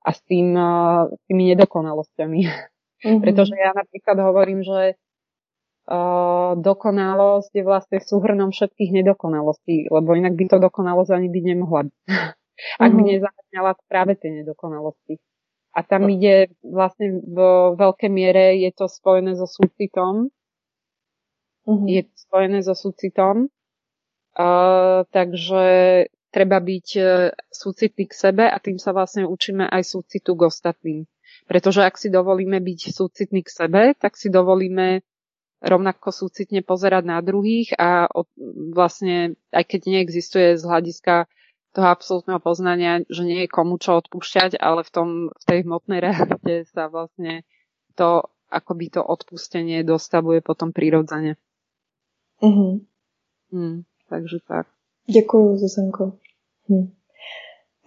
a s, tým, uh, s tými nedokonalosťami. [laughs] Mm-hmm. Pretože ja napríklad hovorím, že uh, dokonalosť je vlastne súhrnom všetkých nedokonalostí, lebo inak by to dokonalosť ani byť nemohla [laughs] ak mm-hmm. nezahrňala práve tie nedokonalosti. A tam ide vlastne v veľkej miere je to spojené so súcitom. Mm-hmm. Je to spojené so súcitom. Uh, takže treba byť uh, súcitný k sebe a tým sa vlastne učíme aj súcitu k ostatným. Pretože ak si dovolíme byť súcitný k sebe, tak si dovolíme rovnako súcitne pozerať na druhých a od, vlastne, aj keď neexistuje z hľadiska toho absolútneho poznania, že nie je komu čo odpúšťať, ale v, tom, v tej hmotnej realite sa vlastne to, akoby to odpustenie dostavuje potom prirodzene. Mm-hmm. Hmm, takže tak. Děkuji, Zuzanko. Hm.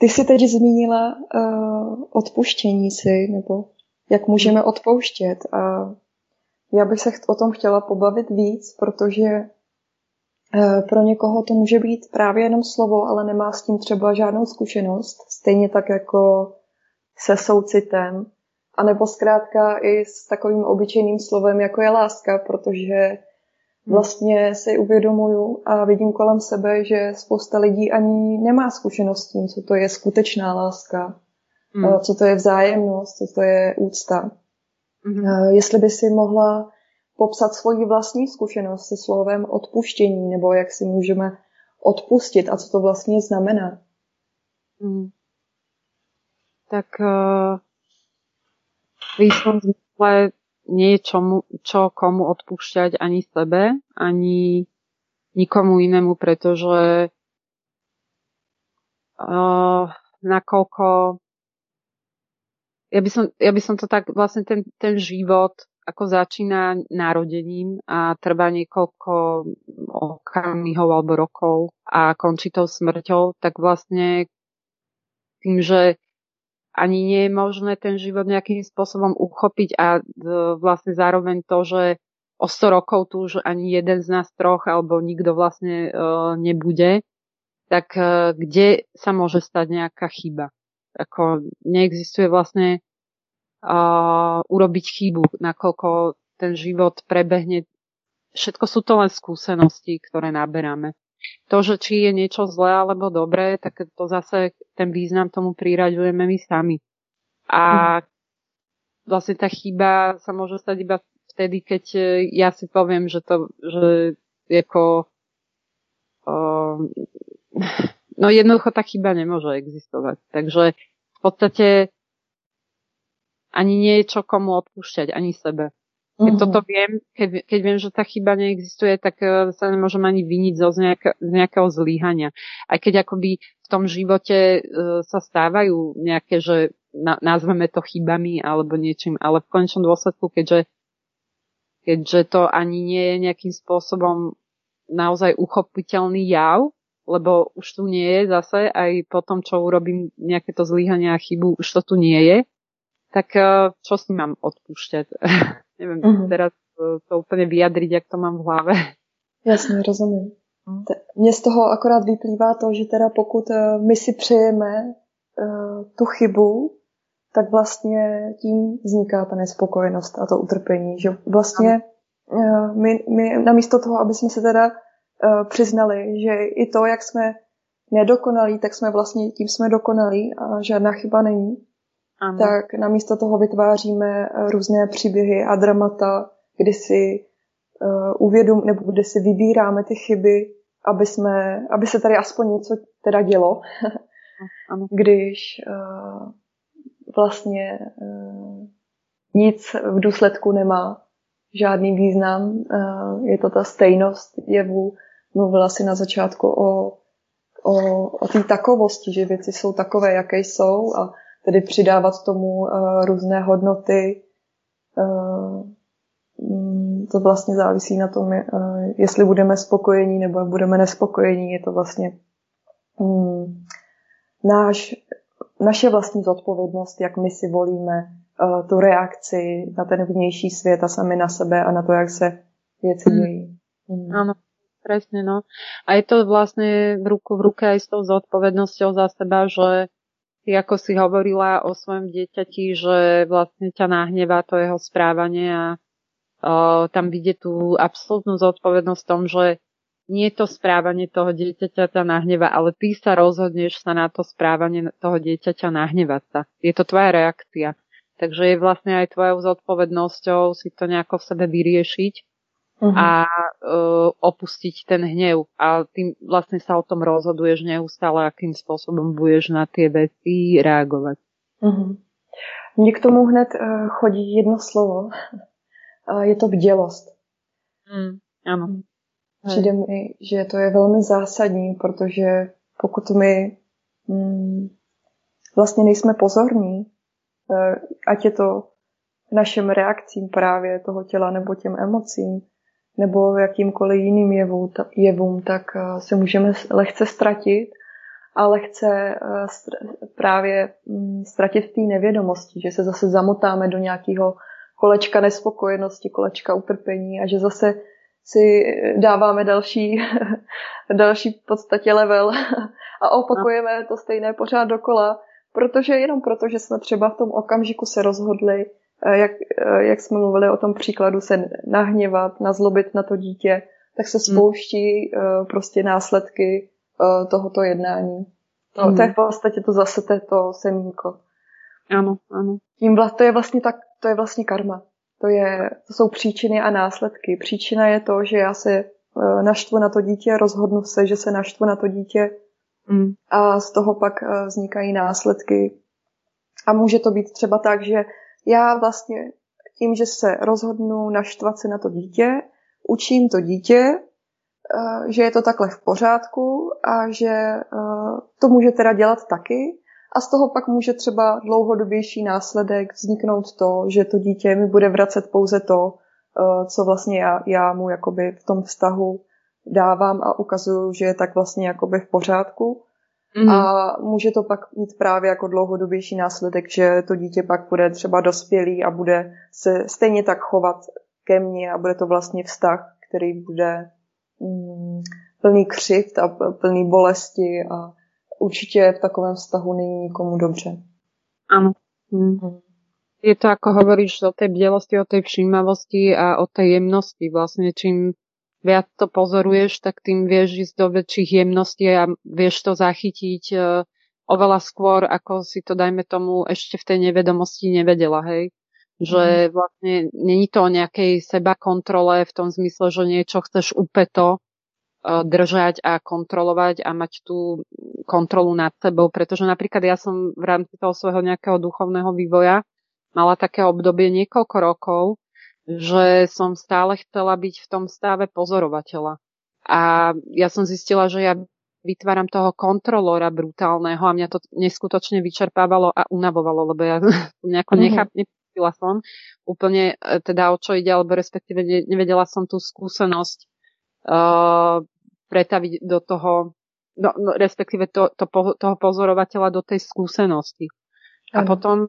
Ty jsi teď zmínila uh, odpuštění si, nebo jak můžeme odpouštět. A já bych se o tom chtěla pobavit víc, protože Eh, pro někoho to může být právě jenom slovo, ale nemá s tím třeba žádnou zkušenost, stejně tak jako se soucitem, anebo zkrátka i s takovým obyčejným slovem, jako je láska, protože. Vlastně si uvědomuju a vidím kolem sebe, že spousta lidí ani nemá zkušenost s tím, co to je skutečná láska, hmm. co to je vzájemnost, co to je úcta. Hmm. Jestli by si mohla popsat svoji vlastní zkušenost se slovem odpuštění, nebo jak si můžeme odpustit a co to vlastně znamená. Mm. Tak uh, v istom zmysle nie je čomu, čo komu odpúšťať ani sebe, ani nikomu inému, pretože uh, nakoľko ja by, som, ja by som to tak, vlastne ten, ten život ako začína narodením a trvá niekoľko okamihov alebo rokov a končí tou smrťou, tak vlastne tým, že ani nie je možné ten život nejakým spôsobom uchopiť a vlastne zároveň to, že o 100 rokov tu už ani jeden z nás troch alebo nikto vlastne uh, nebude, tak uh, kde sa môže stať nejaká chyba? Ako neexistuje vlastne uh, urobiť chybu, nakoľko ten život prebehne. Všetko sú to len skúsenosti, ktoré naberáme. To, že či je niečo zlé alebo dobré, tak to zase ten význam tomu priraďujeme my sami. A vlastne tá chyba sa môže stať iba vtedy, keď e, ja si poviem, že to, že ako uh, no jednoducho tá chyba nemôže existovať. Takže v podstate ani nie je čo komu odpúšťať, ani sebe. Keď uh-huh. toto viem, keď, keď viem, že tá chyba neexistuje, tak uh, sa nemôžem ani viniť zo, z, nejak, z nejakého zlíhania. Aj keď akoby v tom živote uh, sa stávajú nejaké, že na, nazveme to chybami alebo niečím, ale v končnom dôsledku, keďže, keďže to ani nie je nejakým spôsobom naozaj uchopiteľný jav, lebo už tu nie je zase, aj po tom, čo urobím nejaké to zlíhanie a chybu, už to tu nie je, tak eh, čo si mám odpúšťať? [laughs] Neviem uh-huh. teraz eh, to úplne vyjadriť, jak to mám v hlave. Jasně, rozumím. Mně z toho akorát vyplývá to, že teda pokud eh, my si přejeme uh, tu chybu, tak vlastně tím vzniká ta nespokojenost a to utrpení. Že vlastně my, my namísto toho, aby jsme se teda přiznali, že i to, jak jsme nedokonalí, tak jsme vlastně tím jsme dokonalí a žádná chyba není, ano. tak namísto toho vytváříme eh, různé příběhy a dramata, kdy si uh, uvědom, nebo kde si vybíráme ty chyby, aby, jsme, aby se tady aspoň něco teda dělo, ano. když uh, vlastně uh, nic v důsledku nemá žádný význam. Uh, je to ta stejnost jevu mluvila si na začátku o, o, o té takovosti, že věci jsou takové, jaké jsou a tedy přidávat tomu uh, různé hodnoty. Uh, to vlastně závisí na tom, uh, jestli budeme spokojení nebo budeme nespokojení. Je to vlastně um, náš, naše vlastní zodpovědnost, jak my si volíme tu reakci na ten vnější svět a sami na sebe a na to, jak se věci mm. dějí. Mm. Áno, presne, no. A je to vlastne v ruku v ruke aj s tou zodpovednosťou za seba, že ty ako si hovorila o svojom dieťati, že vlastne ťa nahnevá to jeho správanie a o, tam vidie tú absolútnu zodpovednosť v tom, že nie to správanie toho dieťaťa ťa nahneva, ale ty sa rozhodneš sa na to správanie toho dieťaťa nahnevať sa. Je to tvoja reakcia. Takže je vlastne aj tvojou zodpovednosťou si to nejako v sebe vyriešiť uh-huh. a uh, opustiť ten hnev. A tým vlastne sa o tom rozhoduješ neustále, akým spôsobom budeš na tie veci reagovať. Uh-huh. Mně k tomu hned uh, chodí jedno slovo. Uh, je to bdělost. Mm, ano. Mhm. Přijde mi, že to je velmi zásadní, protože pokud my mm, vlastně nejsme pozorní, uh, ať je to našim reakcím právě toho těla nebo těm emocím, nebo jakýmkoliv jiným jevu, jevům, tak eh, se můžeme lehce ztratit a lehce eh, právě mm, ztratit v té nevědomosti, že se zase zamotáme do nějakého kolečka nespokojenosti, kolečka utrpení a že zase si dáváme další, [laughs] další v podstatě level [laughs] a opakujeme to stejné pořád dokola, protože jenom proto, že jsme třeba v tom okamžiku se rozhodli, Eh, jak, eh, jak jsme mluvili o tom příkladu, se nahněvat, nazlobit na to dítě, tak se hmm. spouští mm. prostě následky tohoto jednání. To, mm. to je v podstatě to zase to semínko. Ano, ano. Tím vla, to je vlastně tak, to je vlastně karma. To, je, to jsou příčiny a následky. Příčina je to, že já se naštvu na to dítě, rozhodnu se, že se naštvu na to dítě mm. a z toho pak vznikají následky. A může to být třeba tak, že já vlastně tím, že se rozhodnu naštvat se na to dítě, učím to dítě, eh, že je to takhle v pořádku a že eh, to může teda dělat taky. A z toho pak může třeba dlouhodobější následek vzniknout to, že to dítě mi bude vracet pouze to, eh, co vlastně já, já mu jakoby v tom vztahu dávám a ukazuju, že je tak vlastně jakoby v pořádku. Mm. A může to pak mít právě jako dlouhodobější následek, že to dítě pak bude třeba dospělý a bude se stejně tak chovat ke mně a bude to vlastně vztah, který bude mm, plný křivt a plný bolesti a určitě v takovém vztahu není nikomu dobře. Ano. Mm. Je to, ako hovoríš, o tej bdelosti, o tej všímavosti a o tej jemnosti. Vlastne čím viac to pozoruješ, tak tým vieš ísť do väčších jemností a vieš to zachytiť e, oveľa skôr, ako si to, dajme tomu, ešte v tej nevedomosti nevedela, hej. Že mm. vlastne není to o nejakej seba kontrole v tom zmysle, že niečo chceš upeto e, držať a kontrolovať a mať tú kontrolu nad sebou, pretože napríklad ja som v rámci toho svojho nejakého duchovného vývoja mala také obdobie niekoľko rokov, že som stále chcela byť v tom stave pozorovateľa. A ja som zistila, že ja vytváram toho kontrolóra brutálneho a mňa to neskutočne vyčerpávalo a unavovalo, lebo ja [laughs] nejako mm-hmm. necháp, som úplne e, teda o čo ide, alebo respektíve nevedela som tú skúsenosť uh, pretaviť do toho, no, no, respektíve to, to, toho pozorovateľa do tej skúsenosti. A potom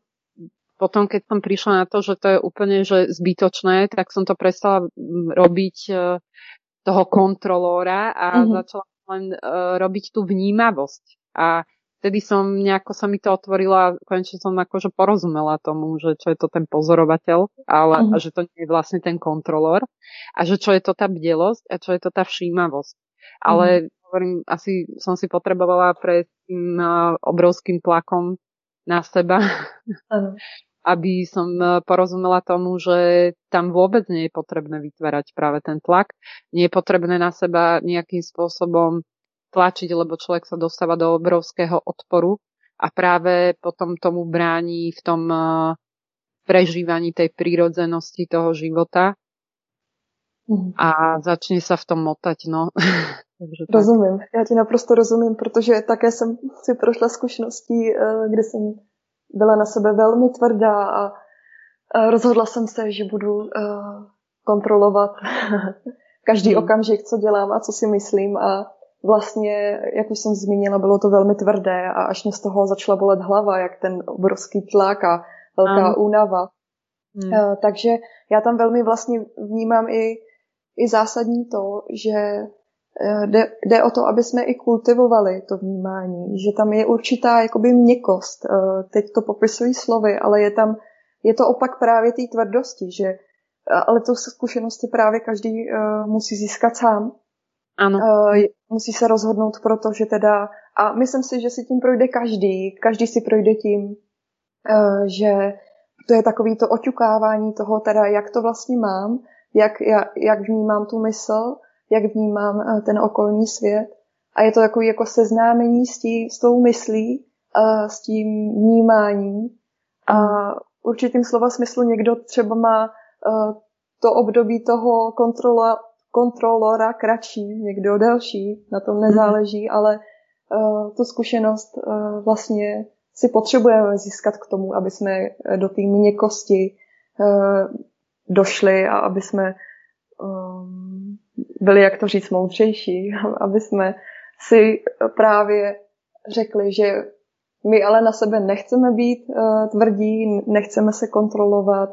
potom, keď som prišla na to, že to je úplne že zbytočné, tak som to prestala robiť e, toho kontrolóra a mm-hmm. začala len uh, robiť tú vnímavosť. A vtedy som nejako sa mi to otvorilo a konečne som akože porozumela tomu, že čo je to ten pozorovateľ, ale mm-hmm. a že to nie je vlastne ten kontrolór a že čo je to tá bdelosť a čo je to tá všímavosť. Ale mm-hmm. hovorím, asi som si potrebovala pre tým uh, obrovským tlakom na seba. Ano [laughs] aby som e, porozumela tomu, že tam vôbec nie je potrebné vytvárať práve ten tlak. Nie je potrebné na seba nejakým spôsobom tlačiť, lebo človek sa dostáva do obrovského odporu a práve potom tomu bráni v tom e, prežívaní tej prírodzenosti toho života. mm. a začne sa v tom motať, no. [laughs] Takže tak. Rozumím, já ti naprosto rozumím, protože také jsem si prošla zkušeností, eh, kdy jsem byla na sebe velmi tvrdá a rozhodla jsem se, že budu eh, kontrolovat [laughs] každý hmm. okamžik, co dělám a co si myslím a vlastně, jak už jsem zmínila, bylo to velmi tvrdé a až mě z toho začala bolet hlava, jak ten obrovský tlak a velká ano. únava. Hmm. Uh, takže já tam velmi vlastně vnímám i, i zásadní to, že uh, jde, jde o to, aby jsme i kultivovali to vnímání, že tam je určitá jakoby měkost. Uh, teď to popisují slovy, ale je tam, je to opak právě té tvrdosti, že ale to zkušenosti právě každý uh, musí získat sám. Ano. Uh, musí se rozhodnout proto, že teda, a myslím si, že si tím projde každý, každý si projde tím, uh, že to je takový to oťukávání toho, teda jak to vlastně mám, jak, jak, jak vnímám tu mysl, jak vnímám uh, ten okolní svět. A je to takový jako seznámení s, tí, s tou myslí, uh, s tím vnímáním. A určitým slova smyslu někdo třeba má uh, to období toho kontrola, kontrolora kratší, někdo delší, na tom nezáleží, mm. ale tu zkušenost vlastně si potřebujeme získat k tomu, aby jsme do té měkkosti uh, došli a aby jsme byli, jak to říct, moudřejší, [laughs] aby jsme si právě řekli, že my ale na sebe nechceme být uh, tvrdí, nechceme se kontrolovat,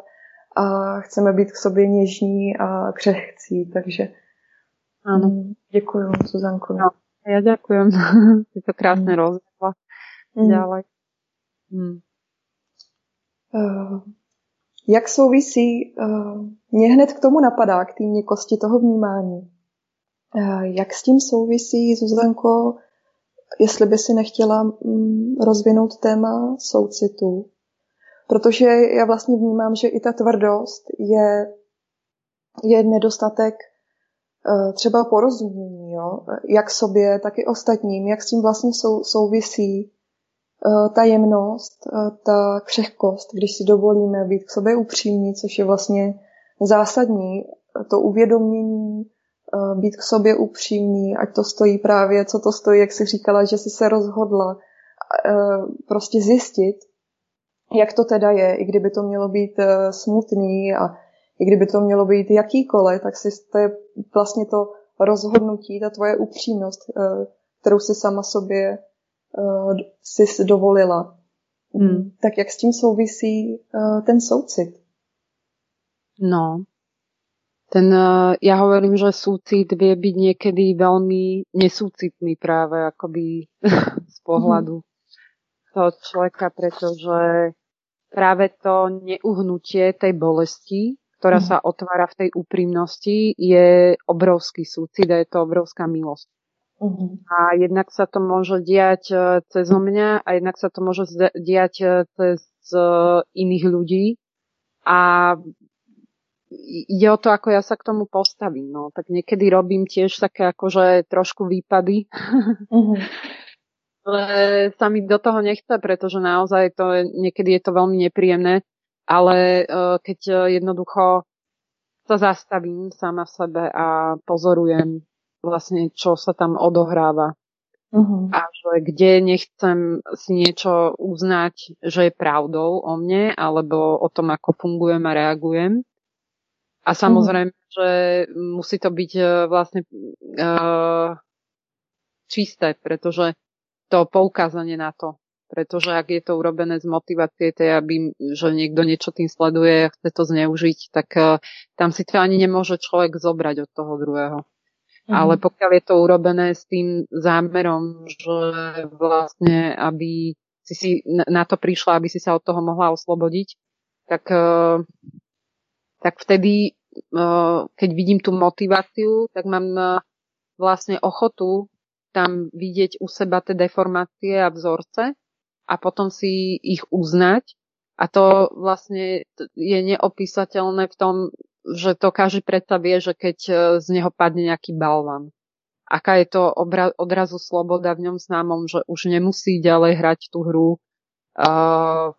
a chceme být k sobě něžní a křehcí, takže ano. Mm, děkuji, Zuzanko. No, já děkuji. [laughs] Je to krásně mm. rozvedla. Mm. Ďalej. Mm. Uh, jak souvisí, uh, mě hned k tomu napadá, k té měkosti toho vnímání. Uh, jak s tím souvisí, Zuzanko, jestli by si nechtěla um, rozvinout téma soucitu, Protože já vlastně vnímám, že i ta tvrdost je, je nedostatek eh, třeba porozumění, jo? jak sobě, tak i ostatním, jak s tím vlastně sou, souvisí eh, ta jemnost, eh, ta křehkost, když si dovolíme být k sobě upřímní, což je vlastně zásadní, to uvědomění, být k sobě upřímný, ať to stojí právě, co to stojí, jak si říkala, že jsi se rozhodla prostě zjistit, jak to teda je, i kdyby to mělo být smutný a i kdyby to mělo být jakýkoliv, tak si to je vlastně to rozhodnutí, ta tvoje upřímnost, kterou si sama sobě si dovolila. Hmm. Tak jak s tím souvisí uh, ten soucit? No, ten, uh, ja hovorím, že súcit vie byť niekedy veľmi nesúcitný práve akoby [laughs] z pohľadu mm. toho človeka, pretože práve to neuhnutie tej bolesti, ktorá mm. sa otvára v tej úprimnosti, je obrovský súcit a je to obrovská milosť. Mm. A jednak sa to môže diať e, cez mňa a jednak sa to môže diať e, cez e, iných ľudí. A ide o to, ako ja sa k tomu postavím. No. Tak niekedy robím tiež také akože trošku výpady. Mm-hmm. [laughs] ale sa mi do toho nechce, pretože naozaj to je, niekedy je to veľmi nepríjemné, ale keď jednoducho sa zastavím sama v sebe a pozorujem vlastne, čo sa tam odohráva. Uh-huh. A že kde nechcem si niečo uznať, že je pravdou o mne, alebo o tom, ako fungujem a reagujem. A samozrejme, uh-huh. že musí to byť uh, vlastne uh, čisté, pretože to poukázanie na to. Pretože ak je to urobené z motivácie tej, aby, že niekto niečo tým sleduje a chce to zneužiť, tak uh, tam si to ani nemôže človek zobrať od toho druhého. Mm. Ale pokiaľ je to urobené s tým zámerom, že vlastne, aby si si na to prišla, aby si sa od toho mohla oslobodiť, tak, uh, tak vtedy, uh, keď vidím tú motiváciu, tak mám vlastne ochotu tam vidieť u seba tie deformácie a vzorce a potom si ich uznať. A to vlastne je neopísateľné v tom, že to každý predsa vie, že keď e, z neho padne nejaký balvan. Aká je to obra- odrazu sloboda v ňom známom, že už nemusí ďalej hrať tú hru, uh,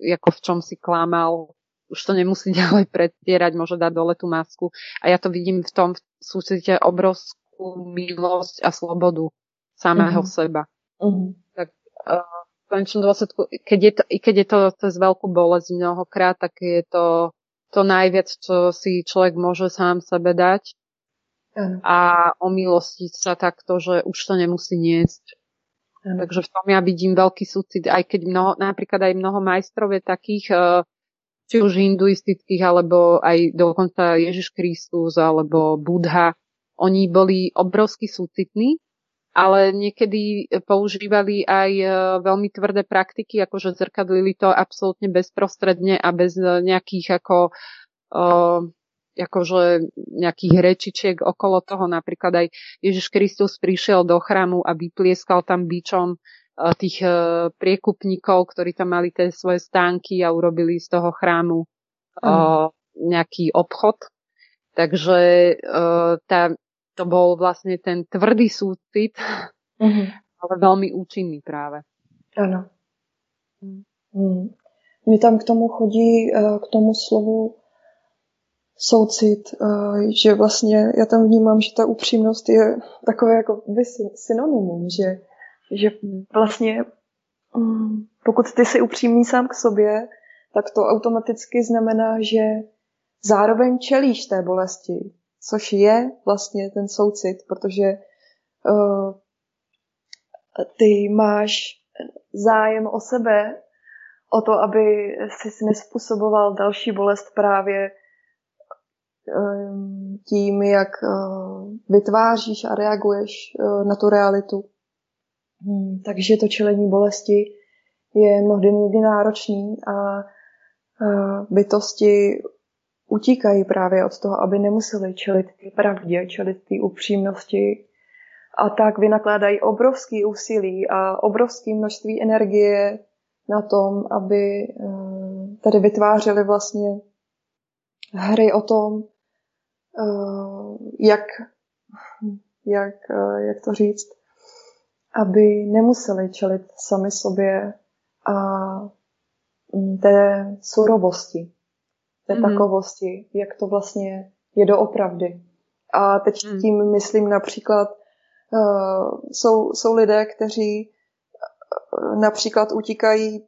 ako v čom si klamal, už to nemusí [laughs] ďalej predstierať, môže dať dole tú masku. A ja to vidím v tom v súcite obrovskú milosť a slobodu samého mm-hmm. seba. Mm-hmm. Tak uh, v konečnom dôsledku, keď je to, i keď je to cez veľkú bolesť mnohokrát, tak je to to najviac, čo si človek môže sám sebe dať ano. a omilostiť sa takto, že už to nemusí niesť. Ano. Takže v tom ja vidím veľký súcit, aj keď mnoho, napríklad aj mnoho majstrov je takých, e, či už hinduistických, alebo aj dokonca Ježiš Kristus, alebo Budha, oni boli obrovsky súcitní ale niekedy používali aj e, veľmi tvrdé praktiky, akože zrkadlili to absolútne bezprostredne a bez nejakých ako akože nejakých rečičiek okolo toho. Napríklad aj Ježiš Kristus prišiel do chrámu a vyplieskal tam bičom tých priekupníkov, ktorí tam mali tie svoje stánky a urobili z toho chrámu mm. nejaký obchod. Takže tá to bol vlastne ten tvrdý súcit, mm-hmm. ale veľmi účinný práve. Ano. Mm. Mně tam k tomu chodí, eh, k tomu slovu soucit, eh, že vlastně já tam vnímám, že ta upřímnost je takové jako synonymum, že, že vlastně mm, pokud ty jsi upřímný sám k sobě, tak to automaticky znamená, že zároveň čelíš té bolesti, což je vlastně ten soucit, protože uh, ty máš zájem o sebe, o to, aby si nespůsoboval další bolest právě um, tím, jak uh, vytváříš a reaguješ uh, na tu realitu. Hmm, takže to čelení bolesti je mnohdy někdy náročný a bytosti utíkají právě od toho, aby nemuseli čelit té pravdě, čelit té upřímnosti. A tak vynakládají obrovský úsilí a obrovské množství energie na tom, aby eh, tady vytvářeli vlastně hry o tom, eh, jak, jak, eh, jak to říct, aby nemuseli čelit sami sobě a té surovosti té mm-hmm. takovosti, jak to vlastně je doopravdy. A teď mm. tím myslím například, uh, jsou, jsou lidé, kteří uh, například utíkají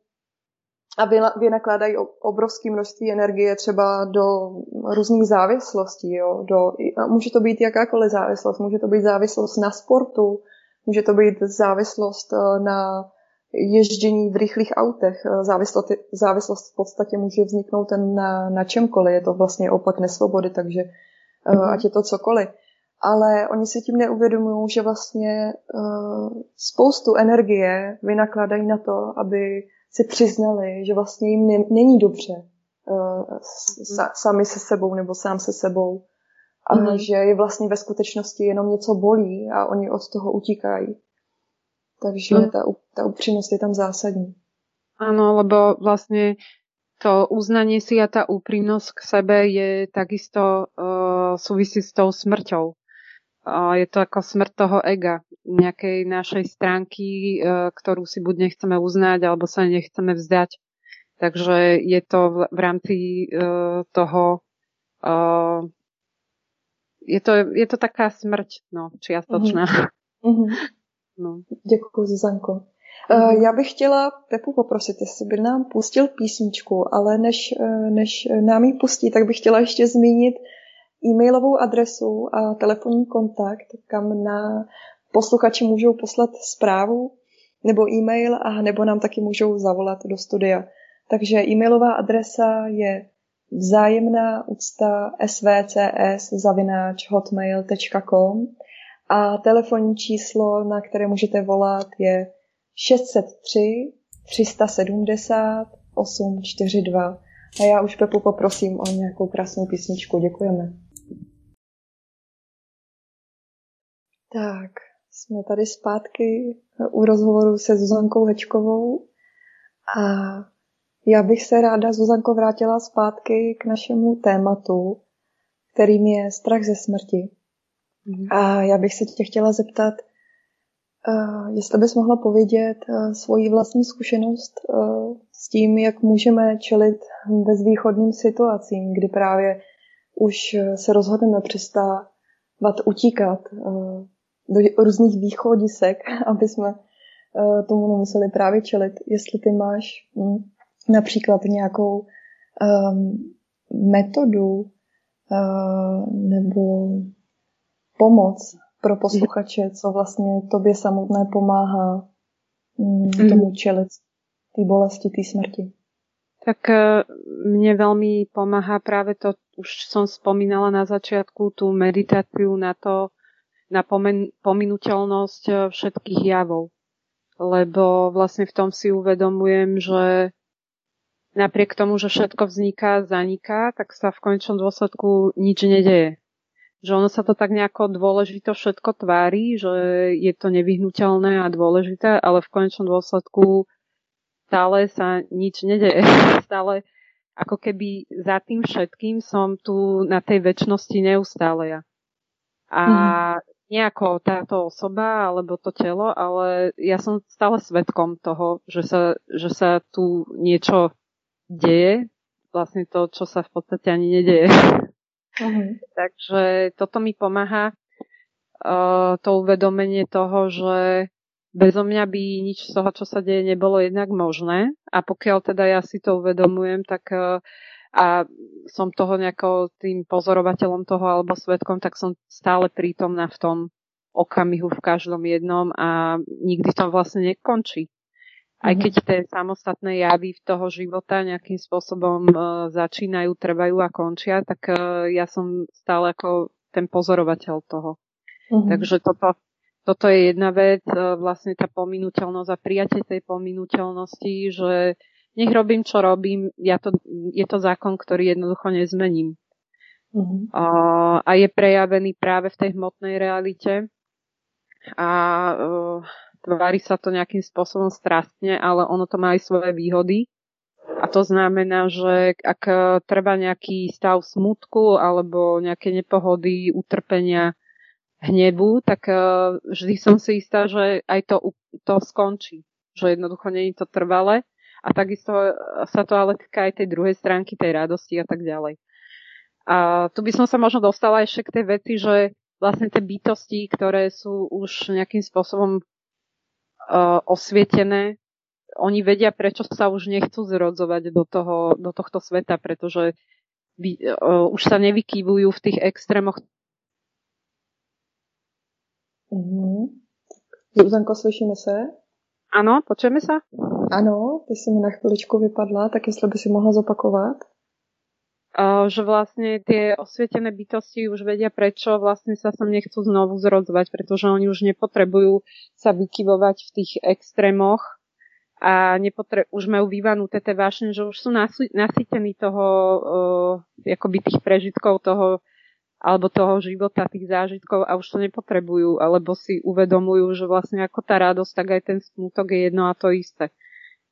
a vynakládají obrovské množství energie třeba do různých závislostí. Jo? Do, může to být jakákoliv závislost. Může to být závislost na sportu, může to být závislost eh, na ježdění v rychlých autech. Eh, závislost, závislost v podstatě může vzniknout ten na, na čemkoliv. Je to vlastně opak nesvobody, takže mm. ať je to cokoliv. Ale oni si tím neuvědomují, že vlastně uh, spoustu energie vynakladají na to, aby si přiznali, že vlastně jim ne, není dobře uh, sa, sami se sebou nebo sám se sebou. A mm. že je vlastně ve skutečnosti jenom něco bolí a oni od toho utíkají. Takže mm. tá, tá úprimnosť je tam zásadní. Áno, lebo vlastne to uznanie si a tá úprimnosť k sebe je takisto uh, súvisí s tou smrťou. Uh, je to ako smrť toho ega, nejakej našej stránky, uh, ktorú si buď nechceme uznať, alebo sa nechceme vzdať. Takže je to v, v rámci uh, toho uh, je to, je to taká smrť, no, čiastočná. Mm-hmm. No. Děkuji, Zuzanko. Mm-hmm. Já bych chtěla Pepu poprosit, jestli by nám pustil písničku, ale než, eh, než nám ji pustí, tak bych chtěla ještě zmínit e-mailovou adresu a telefonní kontakt, kam na posluchači můžou poslat zprávu nebo e-mail a nebo nám taky můžou zavolat do studia. Takže e-mailová adresa je vzájemná úcta svcs zavináč hotmail.com a telefonní číslo, na které můžete volat, je 603 370 842. A já už Pepu poprosím o nějakou krásnou písničku. Děkujeme. Tak, jsme tady zpátky u rozhovoru se Zuzankou Hečkovou a já bych se ráda, Zuzanko, vrátila zpátky k našemu tématu, kterým je strach ze smrti. A já bych se tě chtěla zeptat, Uh, jestli bys mohla povědět uh, svoji vlastní zkušenost uh, s tím, jak můžeme čelit bezvýchodným situacím, kdy právě už se rozhodneme přestávat utíkat do různých východisek, [laughs] aby jsme tomu nemuseli právě čelit. Jestli ty máš hm, například nějakou um, metodu nebo pomoc pro posluchače, co vlastně tobě samotné pomáhá um, tomu čelit té bolesti, té smrti. Tak uh, mne veľmi pomáha práve to, už som spomínala na začiatku, tú meditáciu na to, na pomen- pominuteľnosť uh, všetkých javov. Lebo vlastne v tom si uvedomujem, že napriek tomu, že všetko vzniká, zaniká, tak sa v konečnom dôsledku nič nedeje. Že ono sa to tak nejako dôležito všetko tvári, že je to nevyhnutelné a dôležité, ale v konečnom dôsledku stále sa nič nedeje. [laughs] Stále ako keby za tým všetkým som tu na tej väčšnosti neustále ja. A mm. nejako táto osoba alebo to telo, ale ja som stále svetkom toho, že sa, že sa tu niečo deje, vlastne to, čo sa v podstate ani nedeje. [laughs] Uh-huh. Takže toto mi pomáha uh, to uvedomenie toho, že bezo mňa by nič z toho, čo sa deje, nebolo jednak možné. A pokiaľ teda ja si to uvedomujem, tak a som toho nejako tým pozorovateľom toho alebo svetkom, tak som stále prítomná v tom okamihu v každom jednom a nikdy to vlastne nekončí. Aj mhm. keď tie samostatné javy v toho života nejakým spôsobom uh, začínajú, trvajú a končia, tak uh, ja som stále ako ten pozorovateľ toho. Uh-huh. Takže toto, toto je jedna vec, uh, vlastne tá pominuteľnosť a prijatie tej pominuteľnosti, že nech robím, čo robím, ja to, je to zákon, ktorý jednoducho nezmením. Uh-huh. Uh, a je prejavený práve v tej hmotnej realite. A uh, tvári sa to nejakým spôsobom strastne, ale ono to má aj svoje výhody. A to znamená, že ak e, treba nejaký stav smutku alebo nejaké nepohody, utrpenia, hnevu, tak e, vždy som si istá, že aj to, to skončí. Že jednoducho je to trvalé. A takisto sa to ale týka aj tej druhej stránky, tej radosti a tak ďalej. A tu by som sa možno dostala ešte k tej veci, že vlastne tie bytosti, ktoré sú už nejakým spôsobom osvietené, oni vedia, prečo sa už nechcú zrodzovať do, toho, do tohto sveta, pretože by, uh, už sa nevykývujú v tých extrémoch. Mm-hmm. Zuzanko, slyšíme se? Ano, počujeme se? Ano, ty jsi mi na chviličku vypadla, tak jestli by si mohla zopakovat že vlastne tie osvietené bytosti už vedia, prečo vlastne sa sem nechcú znovu zrodzovať, pretože oni už nepotrebujú sa vykyvovať v tých extrémoch a nepotre- už majú vyvanuté tie vášne, že už sú nasy- nasytení toho, uh, akoby tých prežitkov toho, alebo toho života, tých zážitkov a už to nepotrebujú, alebo si uvedomujú, že vlastne ako tá radosť, tak aj ten smutok je jedno a to isté.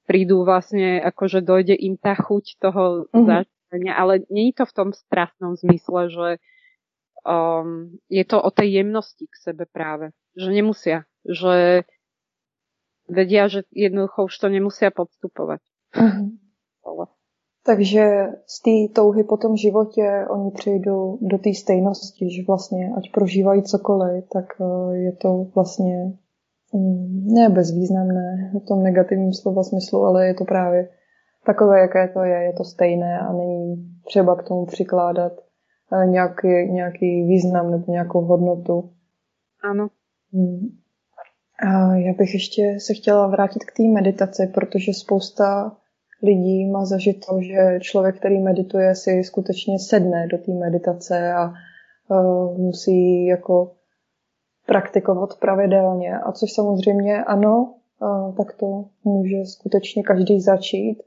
Prídu vlastne, akože dojde im tá chuť toho mm-hmm. Zážitku ale je to v tom strastnom zmysle, že um, je to o tej jemnosti k sebe práve. Že nemusia. Že vedia, že jednoducho už to nemusia podstupovať. Mm-hmm. Takže z té touhy po tom životě oni přejdou do té stejnosti, že vlastně ať prožívají cokoliv, tak uh, je to vlastně mm, ne bezvýznamné v tom negativním slova smyslu, ale je to právě takové, jaké to je, je to stejné a není třeba k tomu přikládat eh, nějaký, nějaký význam nebo nějakou hodnotu. Ano. Hmm. A já bych ještě se chtěla vrátit k té meditaci, protože spousta lidí má zažito, že člověk, který medituje, si skutečně sedne do té meditace a uh, musí jako praktikovat pravidelně. A což samozřejmě ano, uh, tak to může skutečně každý začít,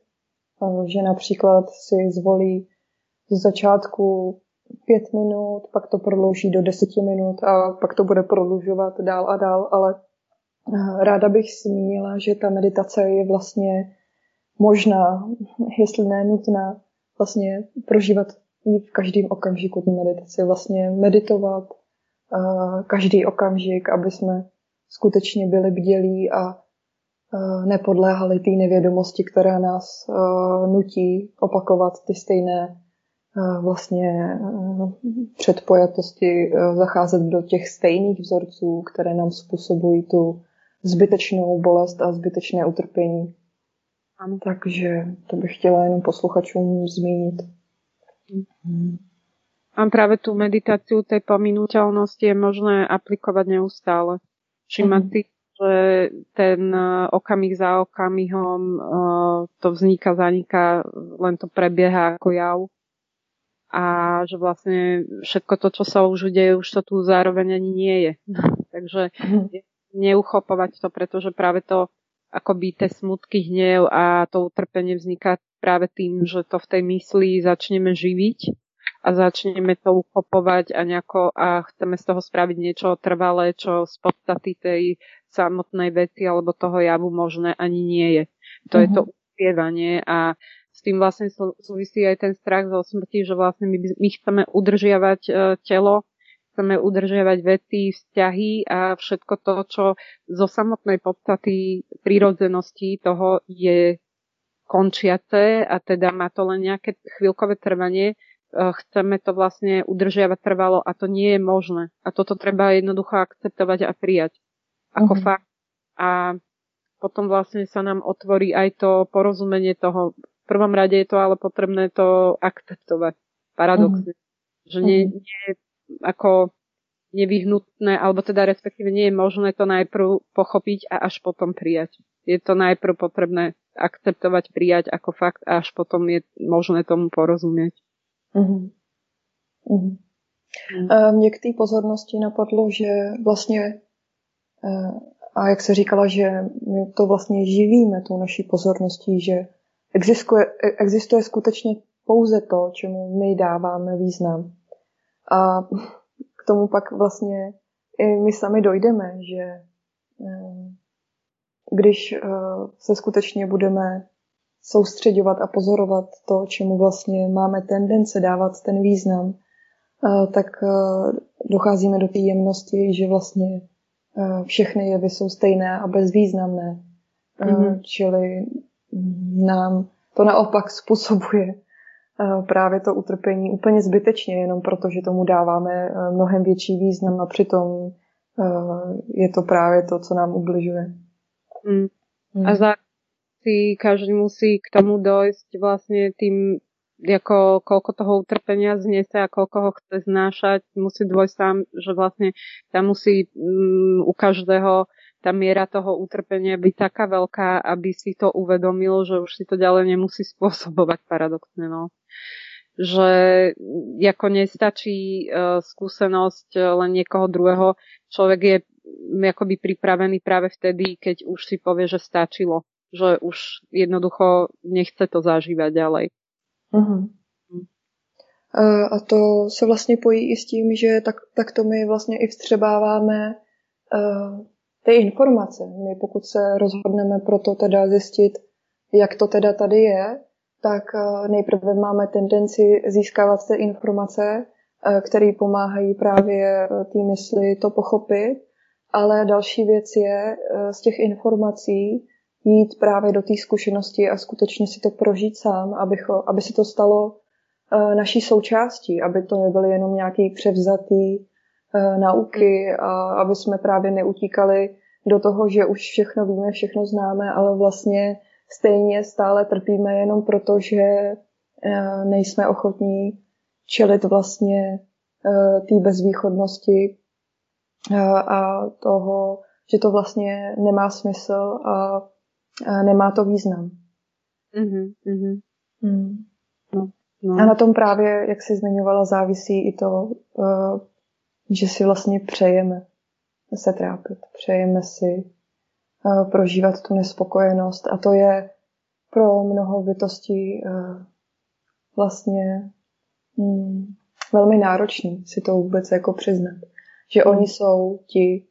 že například si zvolí z začátku pět minut, pak to prodlouží do deseti minut a pak to bude prodlužovat dál a dál, ale ráda bych zmínila, že ta meditace je vlastně možná, jestli ne nutná, vlastně prožívat v každém okamžiku tu meditaci, vlastně meditovat každý okamžik, aby jsme skutečně byli bdělí a nepodléhali té nevědomosti, která nás nutí opakovat ty stejné vlastně předpojatosti, zacházet do těch stejných vzorců, které nám způsobují tu zbytečnou bolest a zbytečné utrpení. Ano. Takže to bych chtěla jenom posluchačům zmínit. A práve tú meditáciu tej pominuteľnosti je možné aplikovať neustále. Všimať mm. si, že ten e, okamih za okamihom uh, to vzniká, zaniká, len to prebieha ako jav. A že vlastne všetko to, čo sa už deje, už to tu zároveň ani nie je. [laughs] Takže neuchopovať to, pretože práve to akoby tie smutky, hnev a to utrpenie vzniká práve tým, že to v tej mysli začneme živiť a začneme to uchopovať a nejako a chceme z toho spraviť niečo trvalé, čo z podstaty tej samotnej veci alebo toho javu možné ani nie je. To mm-hmm. je to mhm. uspievanie a s tým vlastne súvisí aj ten strach zo smrti, že vlastne my, my chceme udržiavať uh, telo chceme udržiavať veci, vzťahy a všetko to, čo zo samotnej podstaty prírodzenosti toho je končiace a teda má to len nejaké chvíľkové trvanie, e, chceme to vlastne udržiavať trvalo a to nie je možné. A toto treba jednoducho akceptovať a prijať ako mm-hmm. fakt. A potom vlastne sa nám otvorí aj to porozumenie toho. V prvom rade je to ale potrebné to akceptovať. Paradoxne. Mm-hmm. Že nie, mhm. nie ako nevyhnutné, alebo teda respektíve nie je možné to najprv pochopiť a až potom prijať. Je to najprv potrebné akceptovať, prijať ako fakt a až potom je možné tomu porozumieť. Uh-huh. Uh-huh. Uh, Mě k té pozornosti napadlo, že vlastně, uh, a jak se říkala, že my to vlastně živíme tou naší pozorností, že existuje, existuje skutečně pouze to, čemu my dáváme význam. A k tomu pak vlastně i my sami dojdeme, že eh, když eh, se skutečně budeme soustředovat a pozorovat to, čemu vlastně máme tendence dávat ten význam, eh, tak docházíme do té jemnosti, že vlastně všechny jevy jsou stejné a bezvýznamné. Mm-hmm. Čili nám to naopak způsobuje Eh, právě to utrpení úplně zbytečně, jenom proto, že tomu dáváme eh, mnohem větší význam a přitom eh, je to právě to, co nám ubližuje. Mm. Mm. A za si každý musí k tomu dojsť vlastne tým, ako koľko toho utrpenia znese a koľko ho chce znášať, musí dôjsť sám, že vlastne tam musí um, u každého tá miera toho utrpenia byť taká veľká, aby si to uvedomil, že už si to ďalej nemusí spôsobovať paradoxne. No. Že ako nestačí uh, skúsenosť uh, len niekoho druhého, človek je um, akoby pripravený práve vtedy, keď už si povie, že stačilo. Že už jednoducho nechce to zažívať ďalej. Uh-huh. A to se vlastně pojí i s tím, že tak, tak to my vlastně i vstřebáváme uh, ty informace. My pokud se rozhodneme pro to teda zjistit, jak to teda tady je, tak eh, nejprve máme tendenci získávat ty informace, eh, které pomáhají právě té mysli to pochopit, ale další věc je z těch informací jít právě do té zkušenosti a skutečně si to prožít sám, aby, aby se to stalo naší součástí, aby to nebyly jenom nějaký převzatý Eh, nauky a aby jsme právě neutíkali do toho, že už všechno víme, všechno známe, ale vlastně stejně stále trpíme jenom proto, že eh, nejsme ochotní čelit vlastně eh, té bezvýchodnosti a toho, že to vlastně nemá smysl a nemá to význam. Mm-hmm. Mm. No, no. A na tom právě, jak jsi zmiňovala, závisí i to že si vlastně přejeme se trápit, přejeme si uh, prožívat tu nespokojenost a to je pro mnoho bytostí uh, vlastně mm, velmi náročný si to vůbec jako přiznat. Že mm. oni jsou ti,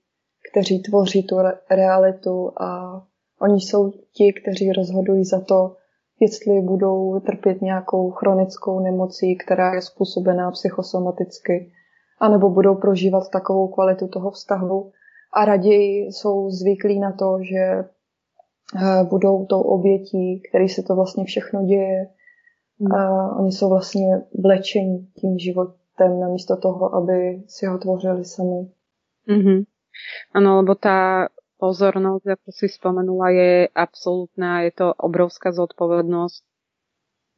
kteří tvoří tu re- realitu a oni jsou ti, kteří rozhodují za to, jestli budou trpět nějakou chronickou nemocí, která je způsobená psychosomaticky, anebo budou prožívat takovou kvalitu toho vztahu a raději jsou zvyklí na to, že budou tou obětí, který se to vlastně všechno děje. Hmm. A oni jsou vlastně vlečení tím životem namísto toho, aby si ho tvořili sami. Mm-hmm. Ano, lebo tá pozornosť, ako si spomenula, je absolútna, je to obrovská zodpovednosť,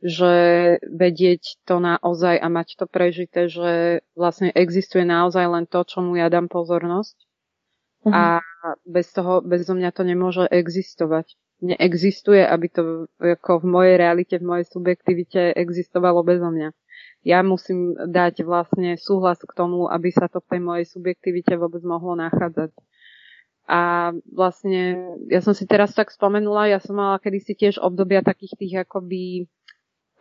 že vedieť to naozaj a mať to prežité, že vlastne existuje naozaj len to, čomu ja dám pozornosť uh-huh. a bez toho, bez mňa to nemôže existovať. Neexistuje, aby to ako v mojej realite, v mojej subjektivite existovalo bez mňa. Ja musím dať vlastne súhlas k tomu, aby sa to v tej mojej subjektivite vôbec mohlo nachádzať. A vlastne, ja som si teraz tak spomenula, ja som mala kedysi tiež obdobia takých tých akoby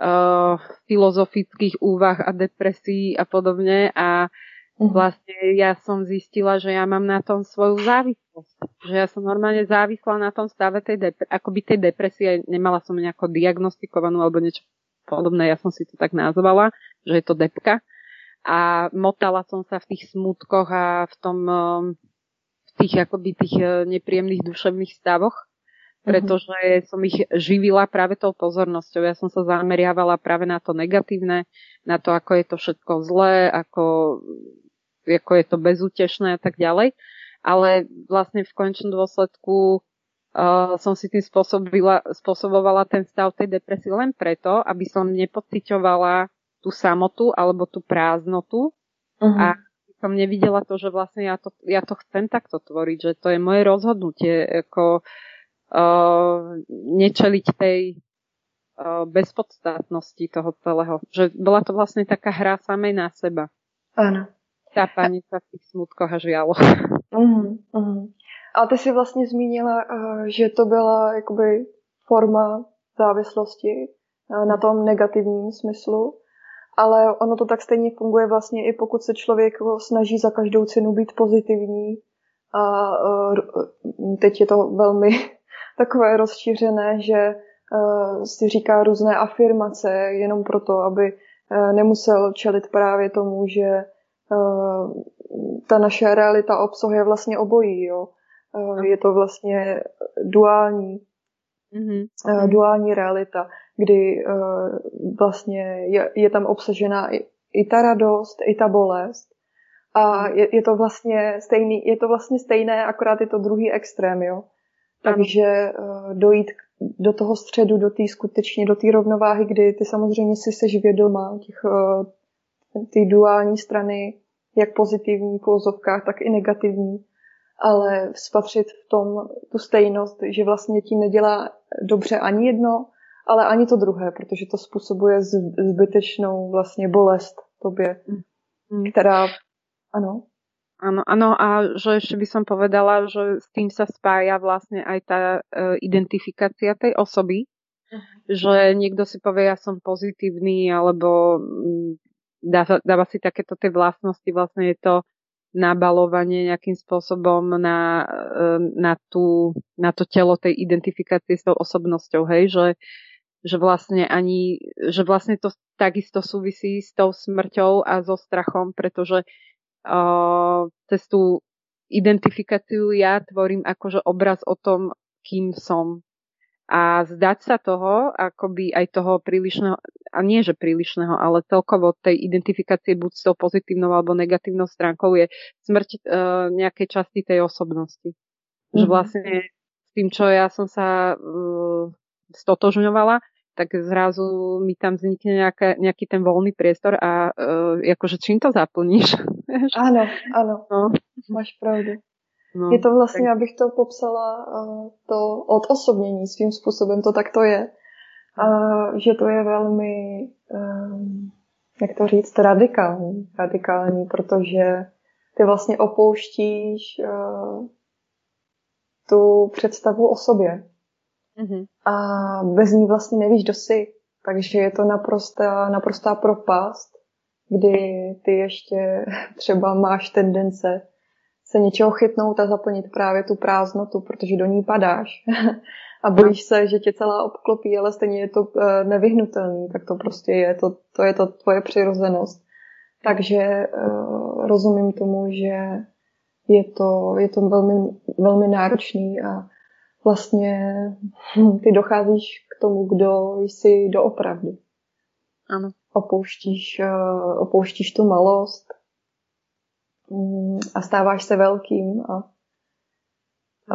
uh, filozofických úvah a depresí a podobne a uh-huh. vlastne ja som zistila, že ja mám na tom svoju závislosť. Že ja som normálne závislá na tom stave tej dep- akoby tej depresie, nemala som nejako diagnostikovanú alebo niečo podobné, ja som si to tak nazvala, že je to depka. A motala som sa v tých smutkoch a v tom um, tých akoby tých e, nepríjemných duševných stavoch, mhm. pretože som ich živila práve tou pozornosťou. Ja som sa zameriavala práve na to negatívne, na to, ako je to všetko zlé, ako, ako je to bezútešné a tak ďalej. Ale vlastne v končnom dôsledku uh, som si tým spôsobovala ten stav tej depresie len preto, aby som nepociťovala tú samotu alebo tú prázdnotu uh-huh. a som nevidela to, že vlastne ja to, ja to chcem takto tvoriť, že to je moje rozhodnutie, ako uh, nečeliť tej uh, bezpodstatnosti toho celého. Že bola to vlastne taká hra samej na seba. Áno. Tápanie sa v tých smutkoch a žialo. Uh-huh, uh-huh. A ty si vlastně zmínila, uh, že to byla jakoby forma závislosti uh, na tom negativním smyslu ale ono to tak stejně funguje vlastně i pokud se člověk snaží za každou cenu být pozitivní a e, teď je to velmi [laughs] takové rozšířené, že e, si říká různé afirmace jenom proto, aby e, nemusel čelit právě tomu, že ta naše realita obsahuje vlastně obojí. Jo? Je to vlastně duální, mm-hmm. duální realita kdy uh, vlastně je, je tam obsažena i, i ta radost, i ta bolest. A je, je, to vlastně stejný, je to vlastně stejné, akorát je to druhý extrém, jo. Takže uh, dojít do toho středu, do té skutečně, do té rovnováhy, kdy ty samozřejmě si seš vědoma těch, uh, ty duální strany, jak pozitivní v tak i negativní, ale spatřit v tom tu stejnost, že vlastně tím nedělá dobře ani jedno, ale ani to druhé, protože to způsobuje zbytečnou vlastně bolest tobě, mm. která, ano. Áno, áno, a že ešte by som povedala, že s tým sa spája vlastne aj tá e, identifikácia tej osoby, uh-huh. že niekto si povie, ja som pozitívny, alebo mm, dáva, dáva si takéto tie vlastnosti, vlastne je to nabalovanie nejakým spôsobom na, e, na, tú, na to telo tej identifikácie s tou osobnosťou, hej, že že vlastne ani, že vlastne to takisto súvisí s tou smrťou a so strachom, pretože uh, cez tú identifikáciu ja tvorím akože obraz o tom, kým som. A zdať sa toho, akoby aj toho prílišného, a nie že prílišného, ale celkovo tej identifikácie buď s tou pozitívnou alebo negatívnou stránkou je smrť uh, nejakej časti tej osobnosti. Mm-hmm. Že mhm. vlastne s tým, čo ja som sa uh, stotožňovala, tak zrazu mi tam vznikne nejaká, nejaký ten voľný priestor a uh, akože čím to zaplníš? [laughs] Áno, áno, no. máš pravdu. No, je to vlastně, tak... abych to popsala, uh, to odosobnění svým způsobem, to tak to je. Uh, že to je velmi, um, jak to říct, radikální, radikální, protože ty vlastně opouštíš uh, tu představu o sobě. Mm-hmm. A bez ní vlastně nevíš, kdo jsi. Takže je to naprostá, naprostá propast, kdy ty ještě [laughs] třeba máš tendence se něčeho chytnout a zaplnit právě tu prázdnotu, protože do ní padáš. [laughs] a bojíš se, že tě celá obklopí, ale stejně je to eh, nevyhnutelný, tak to prostě je, to, to je to tvoje přirozenost. Takže uh, rozumím tomu, že je to, je to velmi, velmi náročný a vlastně [laughs] ty docházíš k tomu, kdo jsi doopravdy. Ano. Opouštíš, uh, opouštíš tu malost a stáváš se velkým a,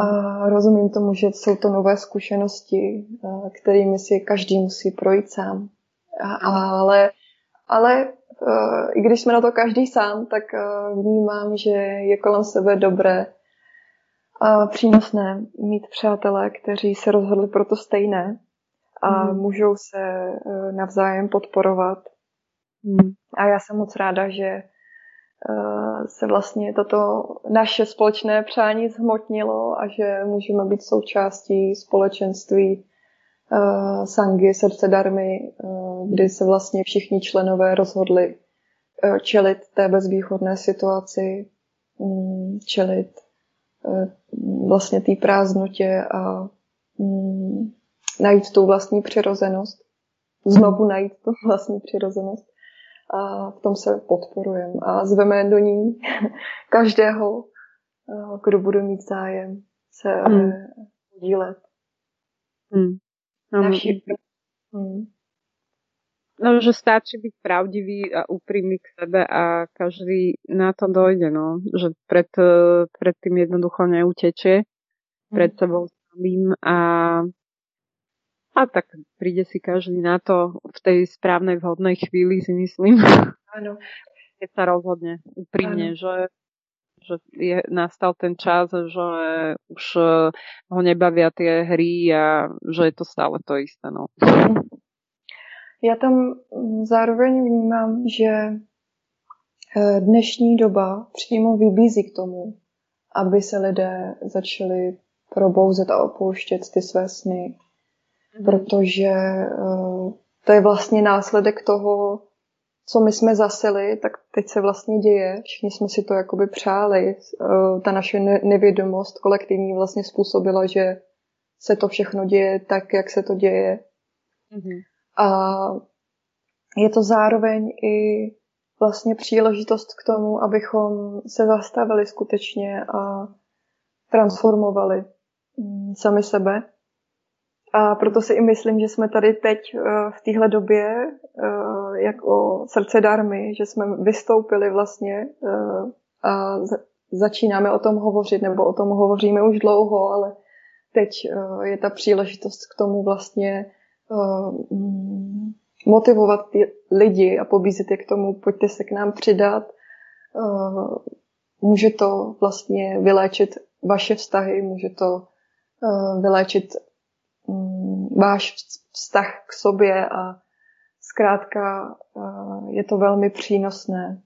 a rozumím tomu, že jsou to nové zkušenosti, kterými si každý musí projít sám. A, ale, ale uh, i když jsme na to každý sám, tak uh, vnímám, že je kolem sebe dobré a přínosné mít přátelé, kteří se rozhodli pro to stejné a mm. můžou se uh, navzájem podporovat. Mm. A já jsem moc ráda, že se vlastně toto naše společné přání zhmotnilo a že můžeme být součástí společenství uh, Sangy, srdce darmy, uh, kdy se vlastně všichni členové rozhodli čelit té bezvýchodné situaci, um, čelit vlastně té prázdnotě a um, najít tu vlastní přirozenost, znovu najít tu vlastní přirozenost a v tom se podporujeme a zveme do ní [laughs] každého, kdo bude mít zájem se mm. podílet. Mm. Naši... Mm. No, že stačí byť pravdivý a úprimný k sebe a každý na to dojde, no. Že pred, pred tým jednoducho neutečie, pred sebou samým a a tak príde si každý na to v tej správnej vhodnej chvíli, si myslím. [laughs] Áno. Keď sa rozhodne úprimne, že, že je, nastal ten čas, že už ho nebavia tie hry a že je to stále to isté. No. [laughs] Já tam zároveň vnímám, že eh, dnešní doba přímo vybízí k tomu, aby se lidé začali probouzet a opouštět ty své sny. Protože uh, to je vlastně následek toho, co my jsme zasili, tak teď se vlastně děje. Všichni jsme si to jakoby přáli. Uh, ta naše nevědomost kolektivní vlastně způsobila, že se to všechno děje tak, jak se to děje. Mm-hmm. A je to zároveň i vlastně příležitost k tomu, abychom se zastavili skutečně a transformovali mm, sami sebe a proto si i myslím, že jsme tady teď eh, v téhle době eh, jako srdce darmy, že jsme vystoupili vlastně eh, a začínáme o tom hovořit, nebo o tom hovoříme už dlouho, ale teď je ta příležitost k tomu vlastně mm, motivovat ty lidi a pobízet je k tomu, pojďte se k nám přidat. Může to vlastně vyléčit vaše vztahy, může to vyléčit váš vztah k sobě a zkrátka je to velmi přínosné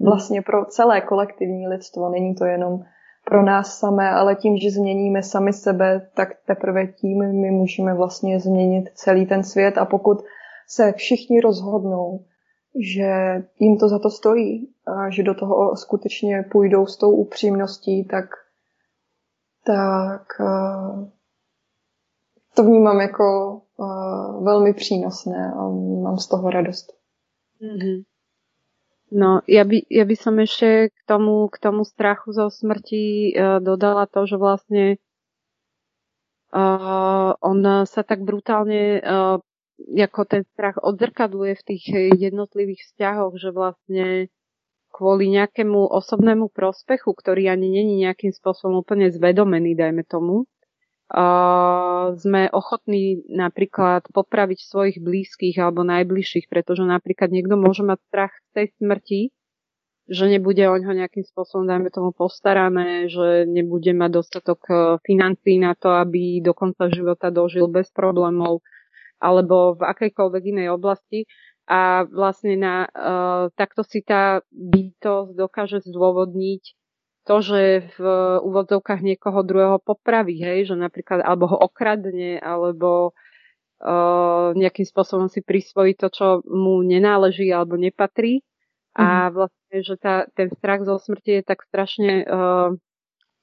vlastně pro celé kolektivní lidstvo. Není to jenom pro nás samé, ale tím, že změníme sami sebe, tak teprve tím my můžeme vlastně změnit celý ten svět a pokud se všichni rozhodnou, že jim to za to stojí a že do toho skutečně půjdou s tou upřímností, tak, tak to vnímám jako uh, velmi přínosné a mám z toho radost. Mm-hmm. No, ja by, ja by som ešte k tomu, k tomu strachu zo smrti uh, dodala to, že vlastne uh, on sa tak brutálne uh, ako ten strach odzrkadluje v tých jednotlivých vzťahoch, že vlastne kvôli nejakému osobnému prospechu, ktorý ani není nejakým spôsobom úplne zvedomený, dajme tomu, sme ochotní napríklad popraviť svojich blízkych alebo najbližších, pretože napríklad niekto môže mať strach z tej smrti, že nebude o ňo nejakým spôsobom, dajme tomu, postarané, že nebude mať dostatok e, financí na to, aby do konca života dožil bez problémov alebo v akejkoľvek inej oblasti. A vlastne na, uh, takto si tá bytosť dokáže zdôvodniť to, že v úvodzovkách niekoho druhého popraví, hej, že napríklad alebo ho okradne, alebo uh, nejakým spôsobom si prisvojí to, čo mu nenáleží alebo nepatrí. Mm. A mhm. vlastne, že tá, ten strach zo smrti je tak strašne uh,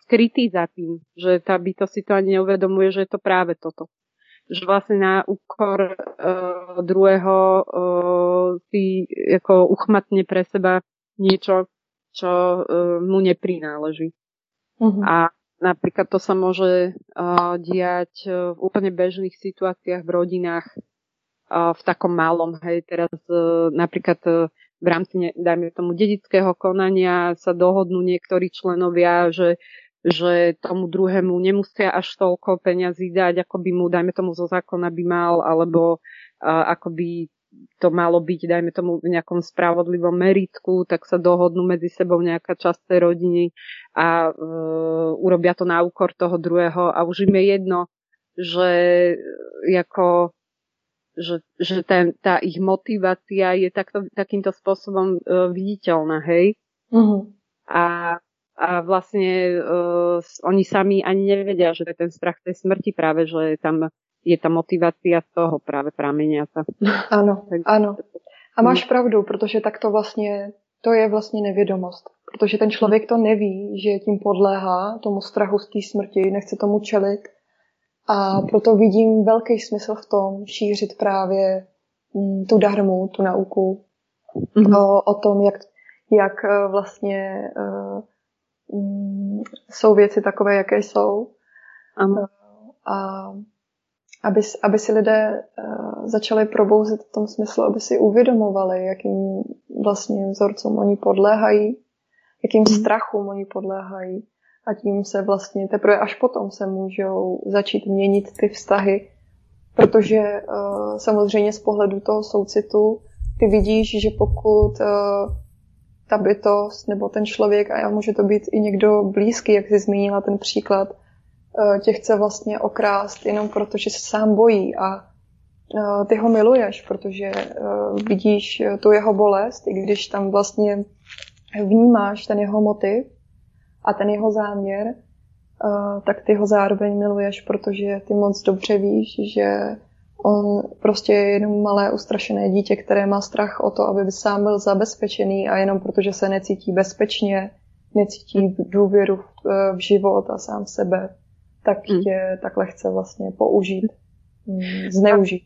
skrytý za tým, že tá bytosť si to ani neuvedomuje, že je to práve toto. Že vlastne na úkor uh, druhého uh, si ako uchmatne pre seba niečo, čo uh, mu neprináleží. Uh-huh. A napríklad to sa môže uh, diať uh, v úplne bežných situáciách v rodinách v takom malom, hej, teraz napríklad v rámci, dajme tomu, dedického konania sa dohodnú niektorí členovia, že že tomu druhému nemusia až toľko peňazí dať, ako by mu, dajme tomu, zo zákona by mal, alebo ako by to malo byť, dajme tomu, v nejakom spravodlivom meritku, tak sa dohodnú medzi sebou nejaká časť tej rodiny a uh, urobia to na úkor toho druhého a už im je jedno, že ako že, že ten, tá ich motivácia je takto, takýmto spôsobom uh, viditeľná, hej? Uh-huh. A a vlastne uh, oni sami ani nevedia, že to je ten strach tej smrti práve, že tam je ta motivácia z toho práve prameniaca. Áno, [laughs] áno. A máš pravdu, protože tak to vlastně, to je vlastně nevědomost. Protože ten člověk to neví, že tím podléhá tomu strachu z té smrti, nechce tomu čelit. A proto vidím velký smysl v tom šířit právě mm, tu darmu, tu nauku mm-hmm. o, o tom, jak, jak e, vlastně uh, Mm, jsou věci takové, jaké jsou. Ano. A aby, aby si lidé uh, začali probouzet v tom smyslu, aby si uvědomovali, jakým vlastně vzorcům oni podléhají, jakým mm. strachům oni podléhají. A tím se vlastně teprve až potom se můžou začít měnit ty vztahy, protože uh, samozřejmě z pohledu toho soucitu ty vidíš, že pokud uh, ta bytost nebo ten člověk, a může to být i někdo blízký, jak jsi zmínila ten příklad, tě chce vlastně okrást jenom proto, že se sám bojí a eh, ty ho miluješ, protože eh, vidíš tu jeho bolest, i když tam vlastně vnímáš ten jeho motiv a ten jeho záměr, tak ty ho zároveň miluješ, protože ty moc dobře víš, že On prostě je jenom malé ustrašené dítě, které má strach o to, aby sám byl zabezpečený a jenom protože se necítí bezpečně, necítí důvěru v život a sám sebe, tak mm. tě takhle chce vlastně použít, mm, zneužít.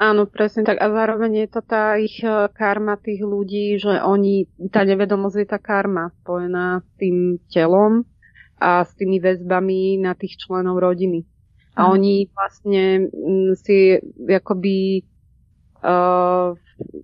Áno, presne tak. A zároveň je to tá ich e, karma tých ľudí, že oni, tá nevedomosť je tá karma spojená s tým telom a s tými väzbami na tých členov rodiny. A mm. oni vlastne mm, si akoby uh,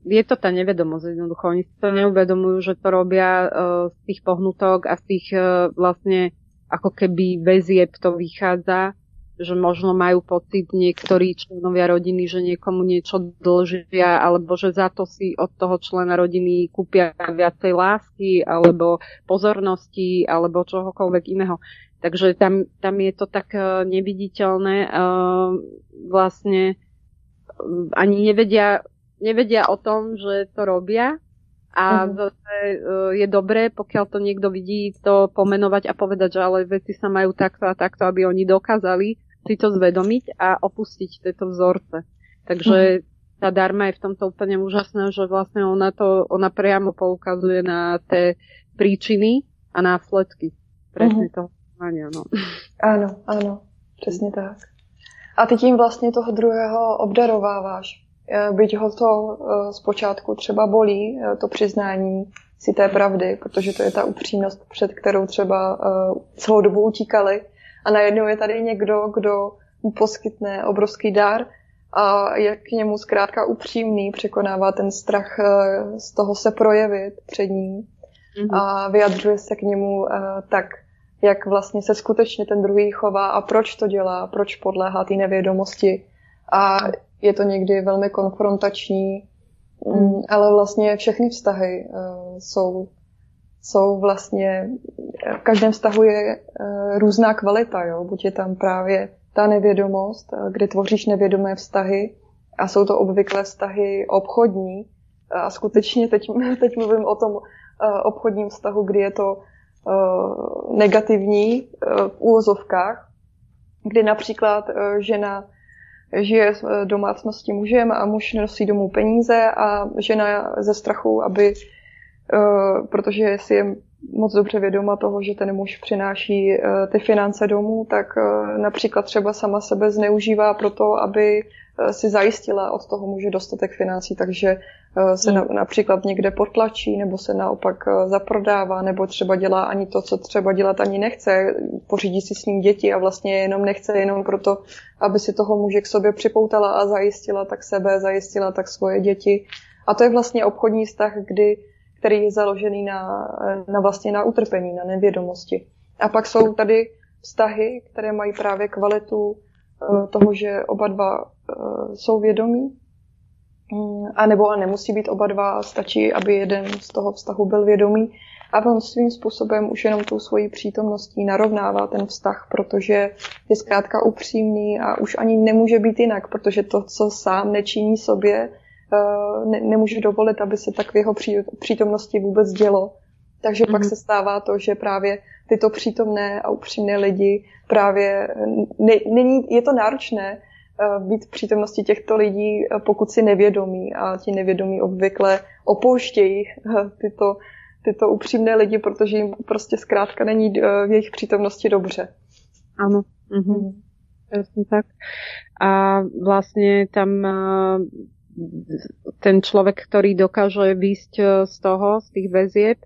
je to tá nevedomosť jednoducho. Oni si to neuvedomujú, že to robia uh, z tých pohnutok a z tých uh, vlastne ako keby väzieb to vychádza, že možno majú pocit niektorí členovia rodiny, že niekomu niečo dlžia, alebo že za to si od toho člena rodiny kúpia viacej lásky, alebo pozornosti, alebo čohokoľvek iného. Takže tam, tam je to tak uh, neviditeľné. Uh, vlastne ani nevedia, nevedia o tom, že to robia. A uh-huh. uh, je dobré, pokiaľ to niekto vidí, to pomenovať a povedať, že ale veci sa majú takto a takto, aby oni dokázali si to zvedomiť a opustiť tieto vzorce. Takže uh-huh. tá darma je v tomto úplne úžasná, že vlastne ona to, ona priamo poukazuje na tie príčiny a následky presne uh-huh. toho Ania, no. Ano, ano, přesně tak. A ty tím vlastně toho druhého obdarováváš. Eh, byť ho to eh, zpočátku třeba bolí, eh, to přiznání si té pravdy, protože to je ta upřímnost, před kterou třeba celou dobu utíkali. A najednou je tady někdo, kdo mu poskytne obrovský dar a je k němu zkrátka upřímný, překonává ten strach z toho se projevit před ním mm-hmm. a vyjadřuje se k němu tak jak vlastně se skutečně ten druhý chová a proč to dělá, proč podléhá té nevědomosti. A je to někdy velmi konfrontační, mm. ale vlastně všechny vztahy uh, jsou, jsou vlastně, v každém vztahu je uh, různá kvalita, jo? buď je tam právě ta nevědomost, uh, kdy tvoříš nevědomé vztahy a jsou to obvykle vztahy obchodní a skutečně teď, [laughs] teď mluvím o tom uh, obchodním vztahu, kdy je to Eh, negativní eh, v úvozovkách, kdy například eh, žena žije v domácnosti mužem a muž nosí domů peníze a žena ze strachu, aby, protože si je moc dobře vědoma toho, že ten muž přináší uh, ty finance domů, tak uh, například třeba sama sebe zneužívá pro to, aby uh, si zajistila od toho muže dostatek financí, takže se na, například někde potlačí, nebo se naopak zaprodává, nebo třeba dělá ani to, co třeba dělat ani nechce, pořídí si s ním děti a vlastně jenom nechce jenom proto, aby si toho muže k sobě připoutala a zajistila tak sebe, zajistila tak svoje děti. A to je vlastně obchodní vztah, kdy který je založený na, na vlastně na utrpení, na nevědomosti. A pak jsou tady vztahy, které mají právě kvalitu eh, toho, že oba dva eh, jsou vědomí, mm, a nebo a nemusí být oba dva, stačí, aby jeden z toho vztahu byl vědomý. A on svým způsobem už jenom tou svojí přítomností narovnává ten vztah, protože je zkrátka upřímný a už ani nemůže být jinak, protože to, co sám nečiní sobě, ne, nemůže dovolit, aby se tak v jeho přítomnosti vůbec dělo. Takže mm-hmm. pak mhm. se stává to, že právě tyto přítomné a upřímné lidi právě ne, není, je to náročné uh, být v přítomnosti těchto lidí, pokud si nevědomí a ti nevědomí obvykle opouštějí tyto, tyto upřímné lidi, protože jim prostě zkrátka není v jejich přítomnosti dobře. Ano. Mm-hmm. Presne tak. A vlastne tam ten človek, ktorý dokáže výjsť e, z toho, z tých väzieb,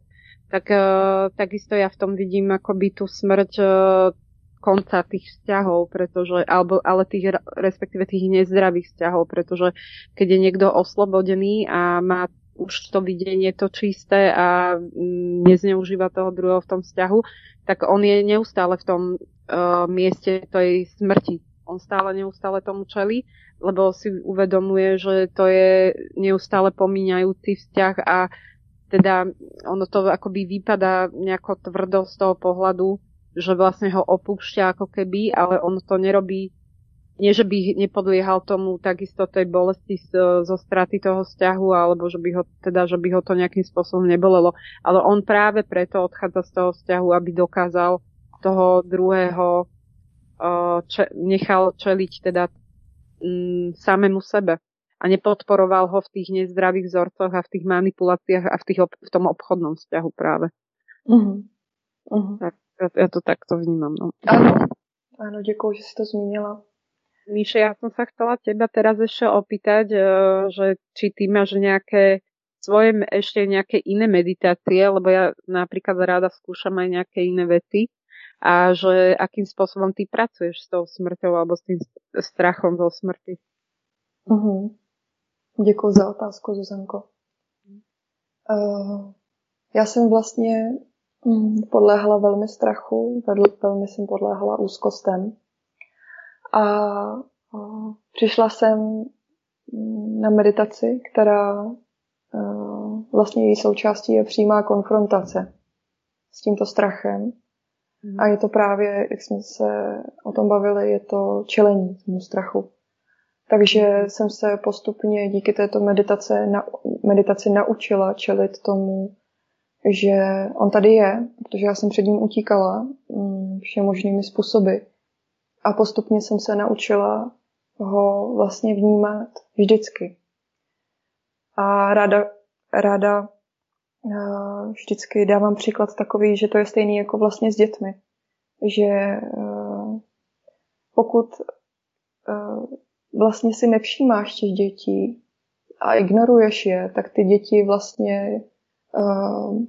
tak uh, takisto ja v tom vidím akoby tú smrť uh, konca tých vzťahov, pretože, alebo, ale tých, respektíve tých nezdravých vzťahov, pretože keď je niekto oslobodený a má už to videnie to čisté a mm, nezneužíva toho druhého v tom vzťahu, tak on je neustále v tom uh, mieste tej smrti. On stále neustále tomu čelí lebo si uvedomuje, že to je neustále pomíňajúci vzťah a teda ono to akoby vypadá nejako tvrdo z toho pohľadu, že vlastne ho opúšťa ako keby, ale on to nerobí, nie že by nepodliehal tomu takisto tej bolesti zo, zo straty toho vzťahu, alebo že by ho, teda, že by ho to nejakým spôsobom nebolelo. Ale on práve preto odchádza z toho vzťahu, aby dokázal toho druhého če, nechal čeliť teda mm, samému sebe a nepodporoval ho v tých nezdravých vzorcoch a v tých manipuláciách a v, tých, v tom obchodnom vzťahu práve. Uh-huh. Uh-huh. Tak, ja, ja to takto vnímam. No. Áno, áno, ďakujem, že si to zmínila. Míše, ja som sa chcela teba teraz ešte opýtať, e, že či ty máš nejaké svoje ešte nejaké iné meditácie, lebo ja napríklad rada skúšam aj nejaké iné veci a že akým spôsobom ty pracuješ s tou smrťou alebo s tým strachom zo smrti. Uh-huh. Děkuji za otázku, Zuzanko. Uh, já jsem vlastně um, podléhala velmi strachu, velmi jsem podléhala úzkostem. A uh, přišla jsem mm, na meditaci, která uh, vlastně její součástí je přímá konfrontace s tímto strachem a je to právě, jak jsme se o tom bavili, je to čelení tomu strachu. Takže jsem se postupně díky této meditace, na, meditaci naučila čelit tomu, že on tady je, protože já jsem před ním utíkala mm, všem možnými způsoby. A postupně jsem se naučila ho vlastně vnímat vždycky. A ráda, ráda vždycky dávám příklad takový, že to je stejný jako vlastně s dětmi. Že eh, pokud eh, vlastně si nevšímáš těch dětí a ignoruješ je, tak ty děti vlastně eh,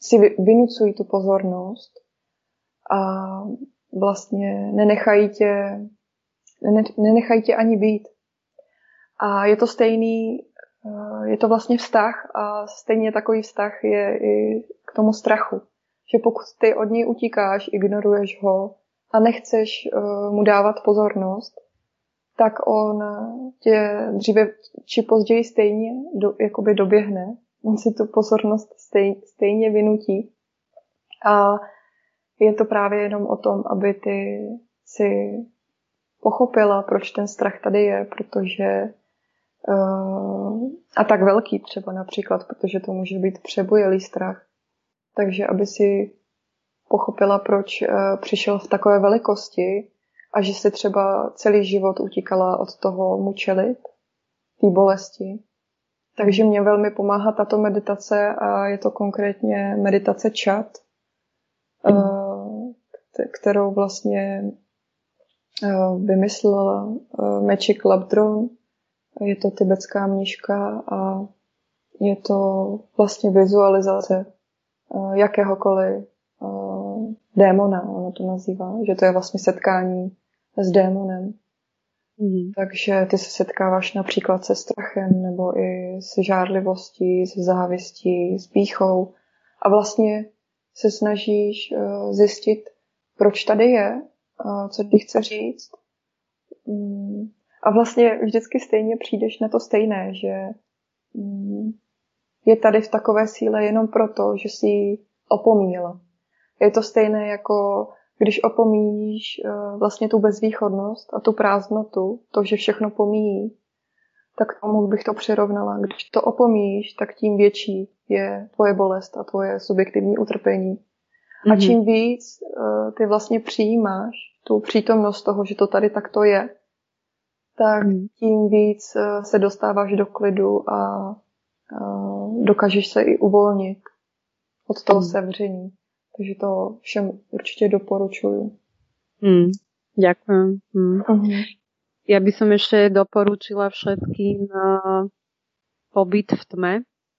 si vynucují tu pozornost a vlastně nenechají tě, nenechají tě ani být. A je to stejný je to vlastně vztah a stejně takový vztah je i k tomu strachu. Že pokud ty od něj utíkáš, ignoruješ ho a nechceš uh, mu dávat pozornost, tak on tě dříve či později stejně do, jakoby doběhne. On si tu pozornost stej, stejně vynutí. A je to právě jenom o tom, aby ty si pochopila, proč ten strach tady je, protože Eh, a tak velký třeba například, protože to může být přebojelý strach. Takže aby si pochopila, proč eh, přišel v takové velikosti a že se třeba celý život utíkala od toho mu čelit, té bolesti, Takže mě velmi pomáhá tato meditace a je to konkrétně meditace čat, mm. kterou vlastně vymyslela Magic Labdron. Je to tibetská mniška a je to vlastně vizualizace jakéhokoliv démona, ono to nazývá, že to je vlastně setkání s démonem. Mm. Takže ty se setkáváš například se strachem nebo i s žárlivostí, s závistí, s píchou a vlastně se snažíš uh, zjistit, proč tady je, co ti chce říct. A vlastně vždycky stejně přijdeš na to stejné, že um, je tady v takové síle jenom proto, že si ji opomíjela. Je to stejné jako když opomíjíš uh, vlastně tu bezvýchodnost a tu prázdnotu, to, že všechno pomíjí, tak tomu bych to přirovnala. Když to opomíjíš, tak tím větší je tvoje bolest a tvoje subjektivní utrpení. Mm-hmm. A mhm. čím víc uh, ty vlastně přijímáš tu přítomnost toho, že to tady takto je, tak tím víc uh, se dostáváš do klidu a uh, dokážeš se i uvolnit od toho mm. sevření. Takže to všem určite doporučujú. Mm, ďakujem. Mm. Uh-huh. Ja by som ešte doporučila všetkým uh, pobyt v tme.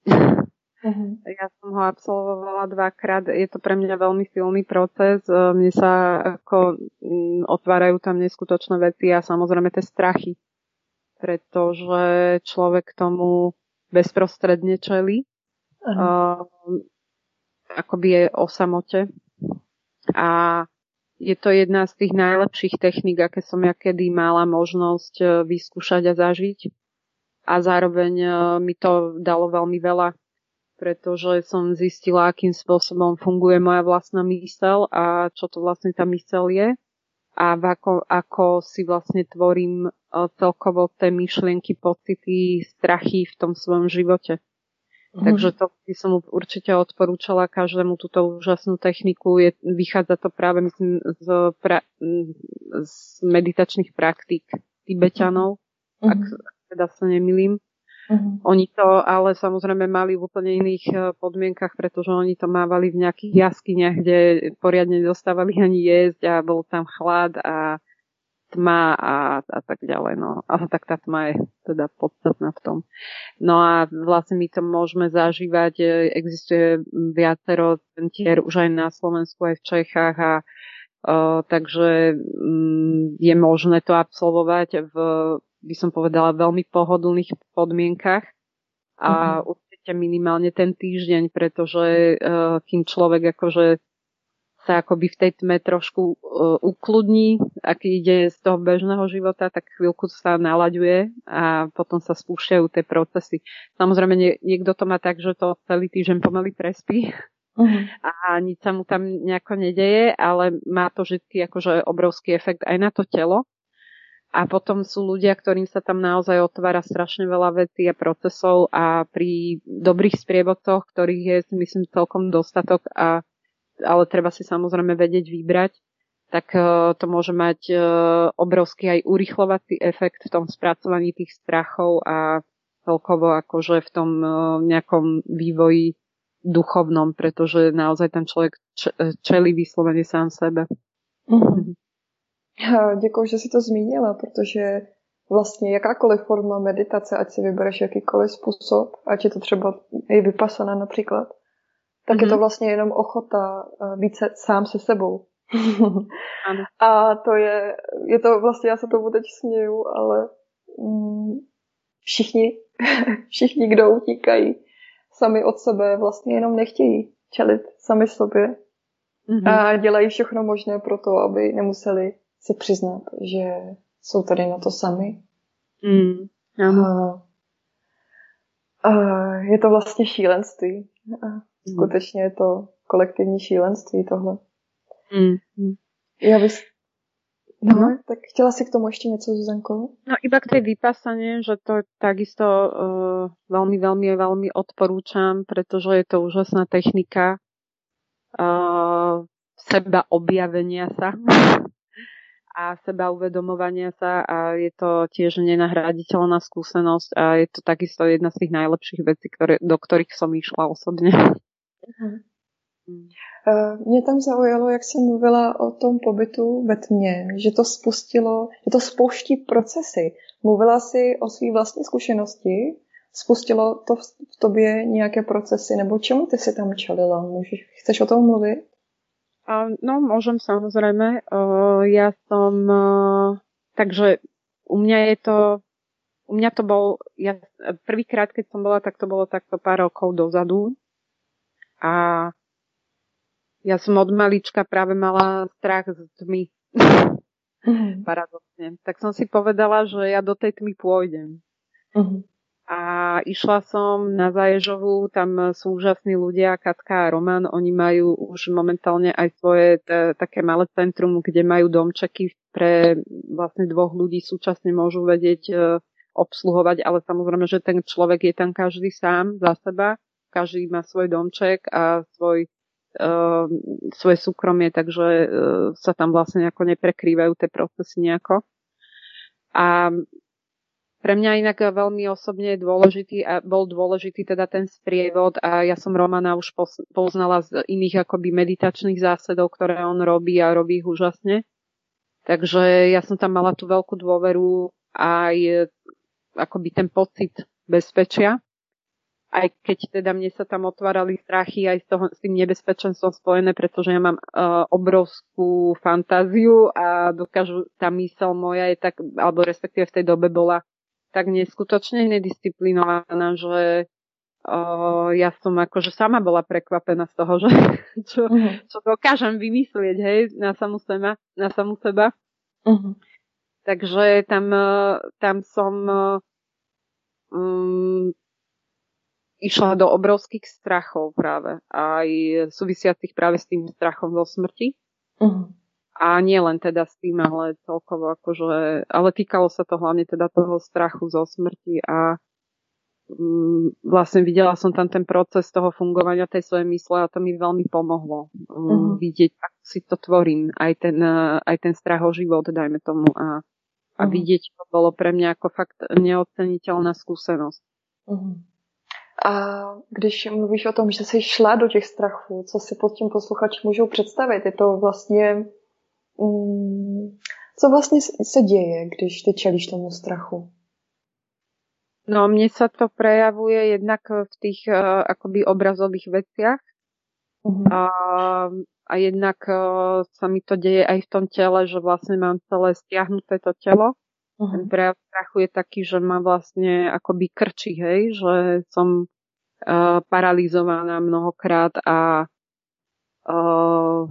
[laughs] Uh-huh. Ja som ho absolvovala dvakrát. Je to pre mňa veľmi silný proces. Uh, mne sa ako um, otvárajú tam neskutočné veci a samozrejme tie strachy. Pretože človek tomu bezprostredne čeli. Uh-huh. Uh, akoby je o samote. A je to jedna z tých najlepších techník, aké som ja kedy mala možnosť e, vyskúšať a zažiť. A zároveň e, mi to dalo veľmi veľa, pretože som zistila, akým spôsobom funguje moja vlastná mysel a čo to vlastne tá mysel je a ako, ako si vlastne tvorím e, celkovo tie myšlienky, pocity, strachy v tom svojom živote. Mm. Takže to by som určite odporúčala každému túto úžasnú techniku. Je, vychádza to práve, myslím, z, pra, z meditačných praktík Tibetanov, mm. ak, ak teda sa nemilím. Mm. Oni to ale samozrejme mali v úplne iných e, podmienkach, pretože oni to mávali v nejakých jaskyniach, kde poriadne dostávali ani jesť a bol tam chlad a tma a, a tak ďalej. No. Ale tak tá tma je teda podstatná v tom. No a vlastne my to môžeme zažívať. E, existuje viacero centier už aj na Slovensku, aj v Čechách a uh, takže um, je možné to absolvovať v, by som povedala, veľmi pohodlných podmienkach a mm-hmm. určite minimálne ten týždeň, pretože uh, kým človek akože sa akoby v tej tme trošku uh, ukludní, ak ide z toho bežného života, tak chvíľku sa nalaďuje a potom sa spúšťajú tie procesy. Samozrejme, nie, niekto to má tak, že to celý týždeň pomaly prespí uh-huh. [laughs] a nič sa mu tam nejako nedeje, ale má to vždy akože obrovský efekt aj na to telo. A potom sú ľudia, ktorým sa tam naozaj otvára strašne veľa vecí a procesov a pri dobrých sprievodcoch, ktorých je, myslím, celkom dostatok a ale treba si samozrejme vedieť vybrať, tak e, to môže mať e, obrovský aj urychlovací efekt v tom spracovaní tých strachov a celkovo akože v tom e, nejakom vývoji duchovnom, pretože naozaj ten človek čelí vyslovene sám sebe. Mm-hmm. Děkuji, že si to zmínila, protože vlastně jakákoliv forma meditace, ať si vybereš jakýkoliv způsob, ať je to třeba i vypasaná například, tak mm-hmm. je to mhm. vlastně jenom ochota eh, být se, sám se sebou. ano. [laughs] A to je, je to vlastně, já se tomu teď směju, ale mm, všichni, [laughs] všichni, kdo utíkají sami od sebe, vlastně jenom nechtějí čelit sami sobě. Mm-hmm. A dělají všechno možné pro to, aby nemuseli si přiznat, že jsou tady na to sami. Mm. A, a je to vlastně šílenství. A Mm. Skutečně je to kolektivní šílenství tohle. Mm. Já bys... No, no, tak chtěla si k tomu ještě něco, Zuzanko? No iba k tej vypasane, že to takisto uh, veľmi, veľmi, veľmi odporúčam, pretože je to úžasná technika uh, seba objavenia sa. [laughs] a seba uvedomovania sa a je to tiež nenahraditeľná skúsenosť a je to takisto jedna z tých najlepších vecí, ktoré, do ktorých som išla osobne. Uh-huh. Mě tam zaujalo, jak jsem mluvila o tom pobytu ve tmě, že to spustilo, že to spouští procesy. Mluvila si o své vlastní zkušenosti, spustilo to v tobě nějaké procesy, nebo čemu ty si tam čelila? Můžeš, chceš o tom mluvit? No, môžem samozrejme. Ja som, takže u mňa je to, u mňa to bol, ja prvýkrát, keď som bola, tak to bolo takto pár rokov dozadu. A ja som od malička práve mala strach z tmy. Mm. [laughs] Paradoxne. Tak som si povedala, že ja do tej tmy pôjdem. Mm a išla som na Zaježovú, tam sú úžasní ľudia, Katka a Roman, oni majú už momentálne aj svoje t- také malé centrum, kde majú domčeky pre vlastne dvoch ľudí. Súčasne môžu vedieť e, obsluhovať, ale samozrejme, že ten človek je tam každý sám za seba, každý má svoj domček a svoj e, svoje súkromie, takže e, sa tam vlastne nejako neprekrývajú tie procesy nejako. A pre mňa inak veľmi osobne je dôležitý a bol dôležitý teda ten sprievod a ja som Romana už poznala z iných akoby meditačných zásadov, ktoré on robí a robí ich úžasne. Takže ja som tam mala tú veľkú dôveru aj akoby ten pocit bezpečia. Aj keď teda mne sa tam otvárali strachy aj s, toho, s tým nebezpečenstvom spojené, pretože ja mám uh, obrovskú fantáziu a dokážu, tá mysel moja je tak, alebo respektíve v tej dobe bola tak neskutočne nedisciplinovaná, že uh, ja som akože sama bola prekvapená z toho, že [laughs] čo, uh-huh. čo dokážem vymyslieť, hej, na samú seba. Na samú seba. Uh-huh. Takže tam, tam som um, išla do obrovských strachov práve. Aj súvisiacich práve s tým strachom zo smrti. Uh-huh. A nie len teda s tým, ale celkovo akože, ale týkalo sa to hlavne teda toho strachu zo smrti a mm, vlastne videla som tam ten proces toho fungovania tej svojej mysle a to mi veľmi pomohlo uh-huh. vidieť, ako si to tvorím, aj ten, aj ten strach o život, dajme tomu a, a uh-huh. vidieť to bolo pre mňa ako fakt neoceniteľná skúsenosť. Uh-huh. A když mluvíš o tom, že jsi šla do těch strachů, co si pod tím posluchači můžou představit? Je to vlastně co vlastně se děje, když ty čelíš tomu strachu? No, mne sa to prejavuje jednak v tých uh, akoby obrazových veciach uh-huh. a, a jednak uh, sa mi to deje aj v tom tele, že vlastne mám celé stiahnuté to telo. Uh-huh. Ten prejav strachu je taký, že ma vlastne akoby krčí, hej, že som uh, paralizovaná mnohokrát a uh,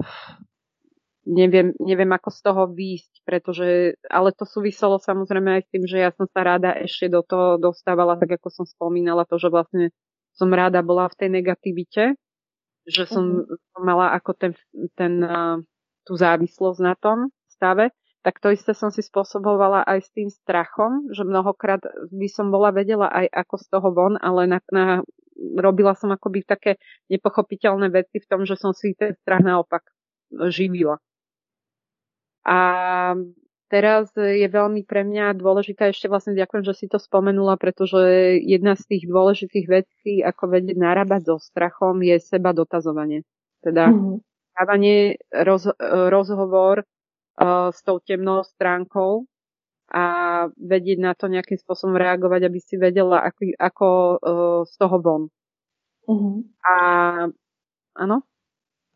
neviem, neviem ako z toho výjsť, pretože, ale to súviselo samozrejme aj s tým, že ja som sa rada ešte do toho dostávala, tak ako som spomínala, to, že vlastne som rada bola v tej negativite, že som uh-huh. mala ako ten, ten, tú závislosť na tom stave, tak to isté som si spôsobovala aj s tým strachom, že mnohokrát by som bola vedela aj ako z toho von, ale na, na, robila som akoby také nepochopiteľné veci v tom, že som si ten strach naopak živila. A teraz je veľmi pre mňa dôležitá, ešte vlastne ďakujem, že si to spomenula, pretože jedna z tých dôležitých vecí, ako vedieť narábať so strachom, je seba dotazovanie. Teda mm-hmm. dávanie roz, rozhovor uh, s tou temnou stránkou a vedieť na to nejakým spôsobom reagovať, aby si vedela, ako, ako uh, z toho von. Mm-hmm. A áno?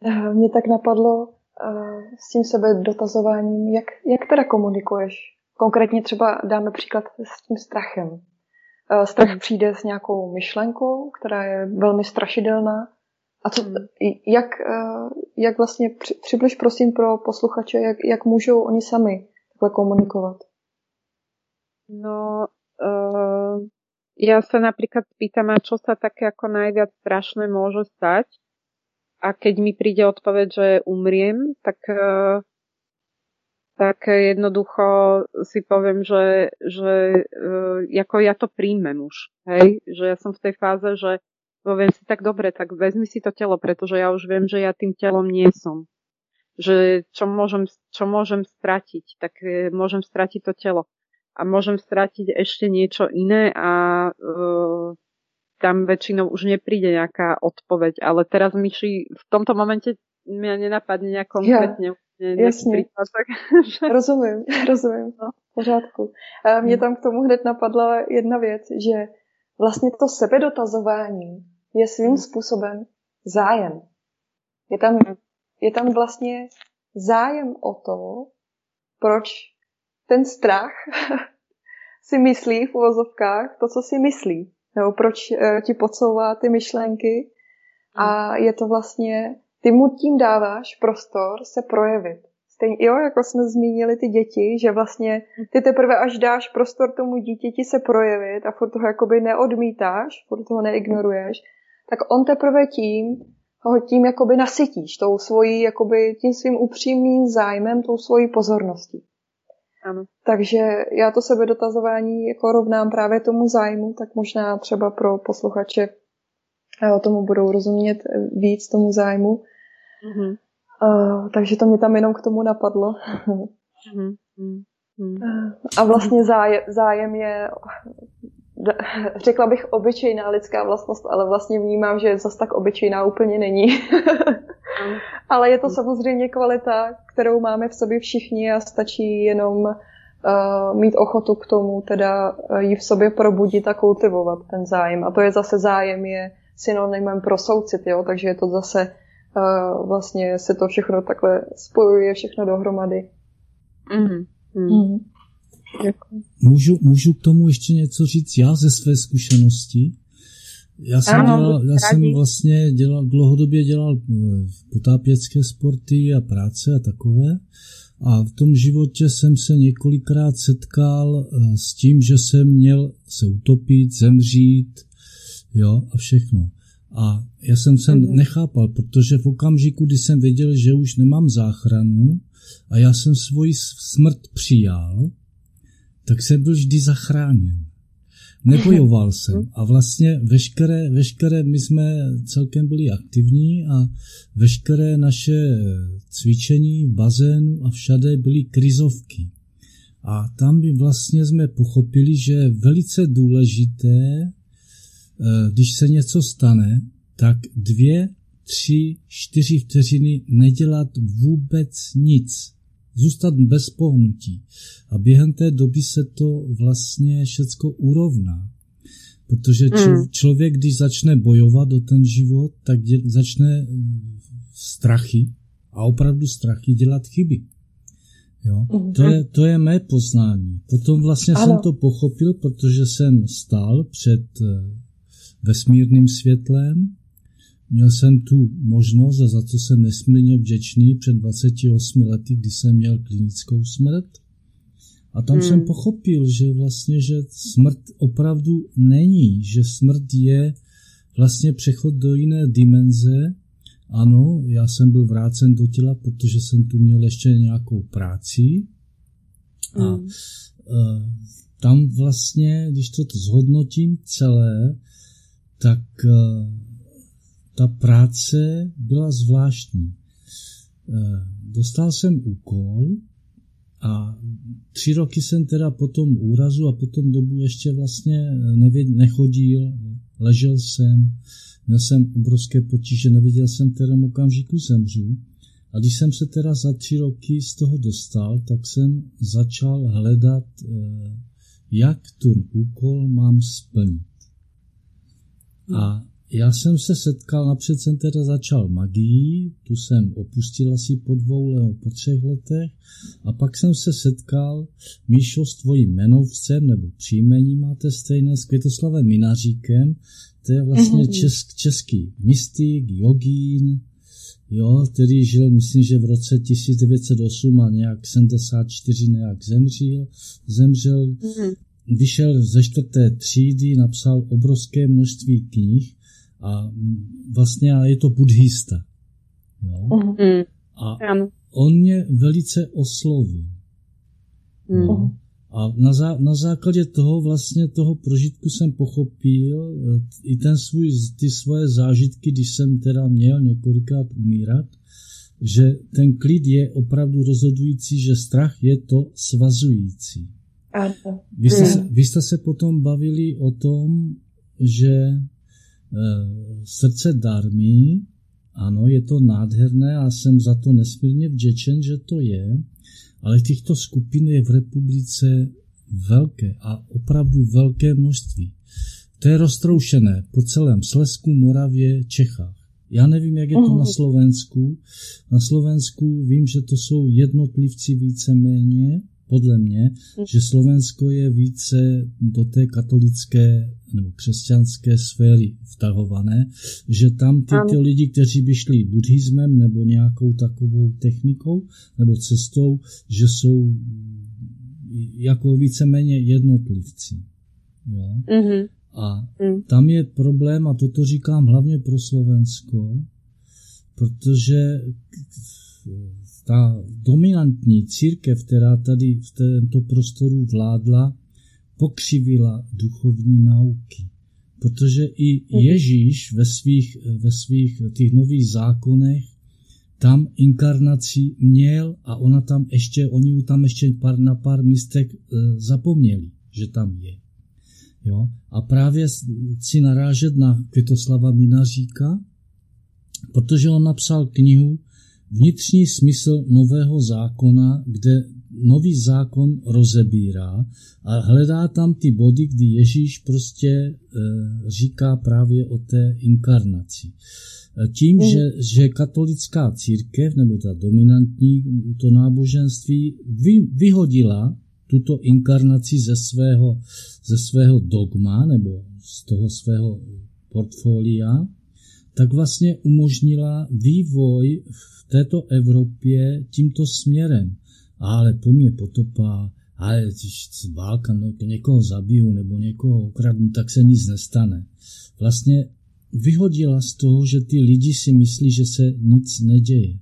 Mne tak napadlo, s tím sebe dotazováním, jak, jak teda komunikuješ? Konkrétně třeba dáme příklad s tím strachem. Strach hmm. přijde s nějakou myšlenkou, která je velmi strašidelná. A co, hmm. jak, jak vlastně přibliž prosím pro posluchače, jak, jak můžou oni sami takhle komunikovat? No, uh, ja sa napríklad pýtam, a čo sa také ako najviac strašné môže stať a keď mi príde odpoveď, že umriem, tak, e, tak jednoducho si poviem, že, že e, ako ja to príjmem už. Hej? Že ja som v tej fáze, že poviem si tak dobre, tak vezmi si to telo, pretože ja už viem, že ja tým telom nie som. že čo môžem, čo môžem stratiť, tak e, môžem stratiť to telo. A môžem stratiť ešte niečo iné a tam väčšinou už nepríde nejaká odpoveď. Ale teraz Myši, v tomto momente mňa nenapadne nejak konkrétne. Ja, jasně. Že... Rozumím, rozumím. No, v pořádku. A mě tam k tomu hned napadla jedna věc, že vlastně to sebedotazování je svým způsobem zájem. Je tam je tam vlastně zájem o to, proč ten strach [laughs] si myslí v uvozovkách to, co si myslí. Nebo proč uh, ti podsouvá ty myšlenky a je to vlastně, ty mu tím dáváš prostor se projevit. Stejně, jo, jako jsme zmínili ty děti, že vlastně ty teprve až dáš prostor tomu dítěti se projevit a furt toho jakoby neodmítáš, furt toho neignoruješ, tak on teprve tím ho tím jakoby nasytíš, tou svojí, jakoby tím svým upřímným zájmem, tou svojí pozorností. Ano. Takže já to sebe dotazování jako rovnám právě tomu zájmu, tak možná třeba pro posluchače o tomu budou rozumět víc tomu zájmu. Mm-hmm. Uh, takže to mě tam jenom k tomu napadlo. Mm-hmm. A vlastně zájem, zájem je [laughs] řekla bych obyčejná lidská vlastnost, ale vlastně vnímám, že zase tak obyčejná úplně není. [laughs] ale je to samozřejmě kvalita, kterou máme v sobě všichni a stačí jenom uh, mít ochotu k tomu, teda uh, ji v sobě probudit a kultivovat ten zájem. A to je zase zájem je synonymem pro soucit, jo? takže je to zase uh, vlastně se to všechno takhle spojuje všechno dohromady. Mm-hmm. Mm. Můžu, můžu k tomu ještě něco říct já ze své zkušenosti? Já jsem, ano, dělal, já jsem vlastně dělal, dlouhodobě dělal eh, potápěcké sporty a práce a takové. A v tom životě jsem se několikrát setkal eh, s tím, že jsem měl se utopit, zemřít, jo, a všechno. A já jsem se nechápal, protože v okamžiku, kdy jsem věděl, že už nemám záchranu a já jsem svoji smrt přijal, tak jsem byl vždy zachráněn. Nebojoval [laughs] jsem a vlastně veškeré, veškeré, my jsme celkem byli aktivní a veškeré naše cvičení v bazénu a všade byly krizovky. A tam by vlastně jsme pochopili, že je velice důležité, eh, když se něco stane, tak dvě, tři, čtyři vteřiny nedělat vůbec nic zůstat bez pohnutí. A během té doby se to vlastně všecko urovná. Protože mm. člověk, když začne bojovat o ten život, tak dě, začne eh, strachy a opravdu strachy dělat chyby. Jo? Mm. To, je, to je mé poznání. Potom vlastně ano. jsem to pochopil, protože jsem stál před eh, vesmírným světlem Měl jsem tu možnost a za to jsem nesmírně vděčný před 28 lety, kdy jsem měl klinickou smrt. A tam hmm. jsem pochopil, že vlastně, že smrt opravdu není, že smrt je vlastně přechod do jiné dimenze. Ano, já jsem byl vrácen do těla, protože jsem tu měl ještě nějakou práci. A hmm. uh, tam vlastně, když to zhodnotím celé, tak uh, ta práce byla zvláštní. Eh, dostal jsem úkol a tři roky jsem teda po tom úrazu a po tom dobu ještě vlastně nevěd, nechodil, ležel jsem, měl jsem obrovské potíže, neviděl jsem, kterém okamžiku zemřu. A když jsem se teda za tři roky z toho dostal, tak jsem začal hledat, eh, jak ten úkol mám splnit. A já jsem se setkal, napřed jsem teda začal magii, tu jsem opustil asi po dvou nebo po třech letech a pak jsem se setkal, Míšo, s tvojím jmenovcem nebo příjmení máte stejné, s Květoslavem Minaříkem, to je vlastně mm-hmm. česk, český mystik, jogín, jo, který žil, myslím, že v roce 1908 a nějak 74 nějak zemřel, zemřel, mm-hmm. vyšel ze čtvrté třídy, napsal obrovské množství knih a vlastně je to buddhista. Jo? Mm. A on mě velice oslovil. Mm. A na, zá, na základě toho vlastně toho prožitku jsem pochopil eh, i ten svůj, ty svoje zážitky, když jsem teda měl několikrát umírat, že ten klid je opravdu rozhodující, že strach je to svazující. Ano. Vy jste, se, vy jste se potom bavili o tom, že srdce darmy, ano, je to nádherné a jsem za to nesmírně vděčen, že to je, ale těchto skupin je v republice velké a opravdu velké množství. To je roztroušené po celém Slesku, Moravě, Čechách. Já nevím, jak je to na mhm. Slovensku. Na Slovensku vím, že to jsou jednotlivci víceméně, podle mě, mhm. že Slovensko je více do té katolické nebo křesťanské sféry vtahované, že tam ty, ty lidi, kteří by šli buddhismem nebo nějakou takovou technikou nebo cestou, že jsou jako víceméně jednotlivci. Jo? Mm-hmm. A mm. tam je problém, a toto říkám hlavně pro Slovensko, protože ta dominantní církev, která tady v tomto prostoru vládla, pokřivila duchovní nauky. Protože i mhm. Ježíš ve svých, ve svých těch nových zákonech tam inkarnaci měl a ona tam ještě, oni tam ještě pár, na pár místek e, zapomněli, že tam je. Jo? A právě si narážet na Květoslava Minaříka, protože on napsal knihu Vnitřní smysl nového zákona, kde nový zákon rozebírá a hledá tam ty body, kdy Ježíš prostě e, říká právě o té inkarnaci. E, tím, mm. že, že katolická církev, nebo ta dominantní to náboženství, vy, vyhodila tuto inkarnaci ze svého, ze svého dogma nebo z toho svého portfolia, tak vlastně umožnila vývoj v této Evropě tímto směrem. Ale po mně potopá, ale válka, no, někoho zabiju nebo někoho okradnu, tak se nic nestane. Vlastně vyhodila z toho, že ty lidi si myslí, že se nic neděje.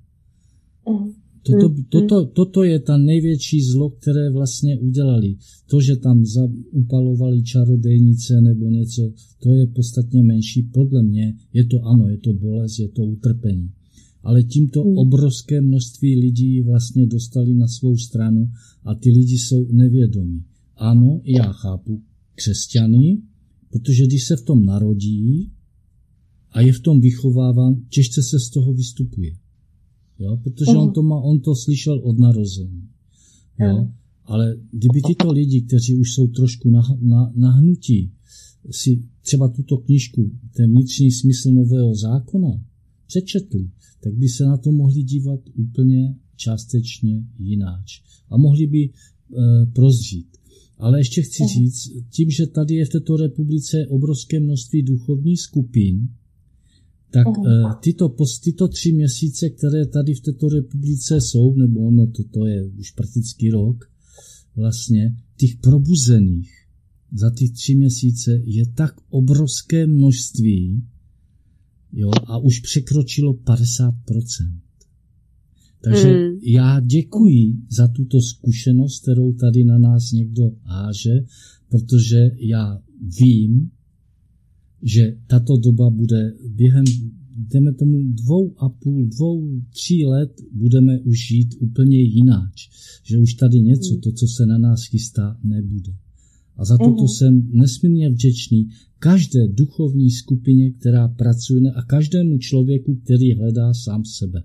Mm. Toto, mm, toto, toto je ta největší zlo, které vlastně udělali. To, že tam za, upalovali čarodejnice nebo něco, to je podstatně menší. Podle mě je to ano, je to bolest, je to utrpení. Ale tímto mm. obrovské množství lidí vlastně dostali na svou stranu a ty lidi jsou nevědomí. Ano, já chápu křesťany, protože když se v tom narodí a je v tom vychováván, těžce se z toho vystupuje jo? protože on, to má, on to slyšel od narození. Jo? Ale kdyby tyto lidi, kteří už jsou trošku nah, nah, nahnutí, si třeba tuto knižku, ten vnitřní smysl nového zákona, přečetli, tak by se na to mohli dívat úplně částečně jináč. A mohli by e, prozřít. Ale ještě chci říct, tím, že tady je v této republice obrovské množství duchovních skupin, tak uh, tyto, tyto tři měsíce, které tady v této republice jsou, nebo ono to, to je už prakticky rok, vlastně těch probuzených za ty tři měsíce je tak obrovské množství, jo, a už překročilo 50%. Takže mm. já děkuji za tuto zkušenost, kterou tady na nás někdo háže, protože já vím, že tato doba bude během, jdeme tomu dvou a půl, dvou, tří let budeme už žít úplně jináč. Že už tady něco, to, co se na nás chystá, nebude. A za toto uh-huh. jsem nesmírně vděčný každé duchovní skupině, která pracuje a každému člověku, který hledá sám sebe.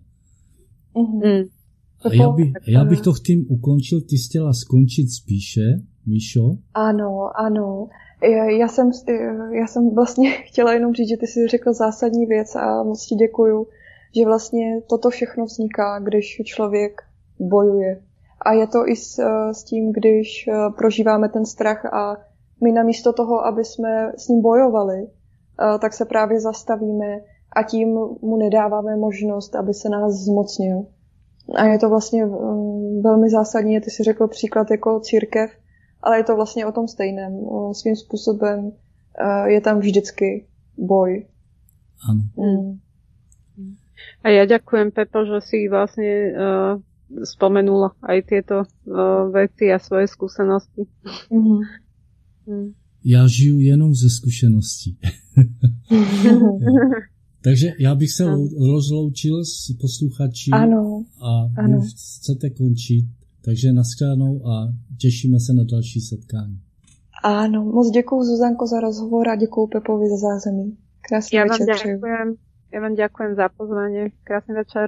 Uh-huh. A já, by, já bych to tím ukončil, ty chtěla skončit spíše, Míšo? Ano, ano. Já jsem, já jsem vlastně [laughs] chtěla jenom říct, že ty jsi řekl zásadní věc a moc ti děkuju, že vlastně toto všechno vzniká, když člověk bojuje. A je to i s, s tím, když eh, prožíváme ten strach a my namísto toho, aby jsme s ním bojovali, eh, tak se právě zastavíme a tím mu nedáváme možnost, aby se nás zmocnil. A je to vlastně velmi zásadní, ty si řekl příklad jako církev, ale je to vlastně o tom stejném. Svým způsobem je tam vždycky boj. Ano. Mm. A ja ďakujem, Pepo, že si vlastne uh, spomenula aj tieto uh, veci a svoje skúsenosti. Mm-hmm. Mm. Já žiju jenom ze zkušeností. [laughs] Takže já bych se ano. rozloučil s posluchači ano. a ano. vy chcete končit. Takže nashledanou a těšíme se na další setkání. Áno, moc děkuji Zuzanko za rozhovor a děkuji Pepovi za zázemí. Krásný ja večer. Vám ďakujem. Ja vám ďakujem za pozvanie. Krásny večer.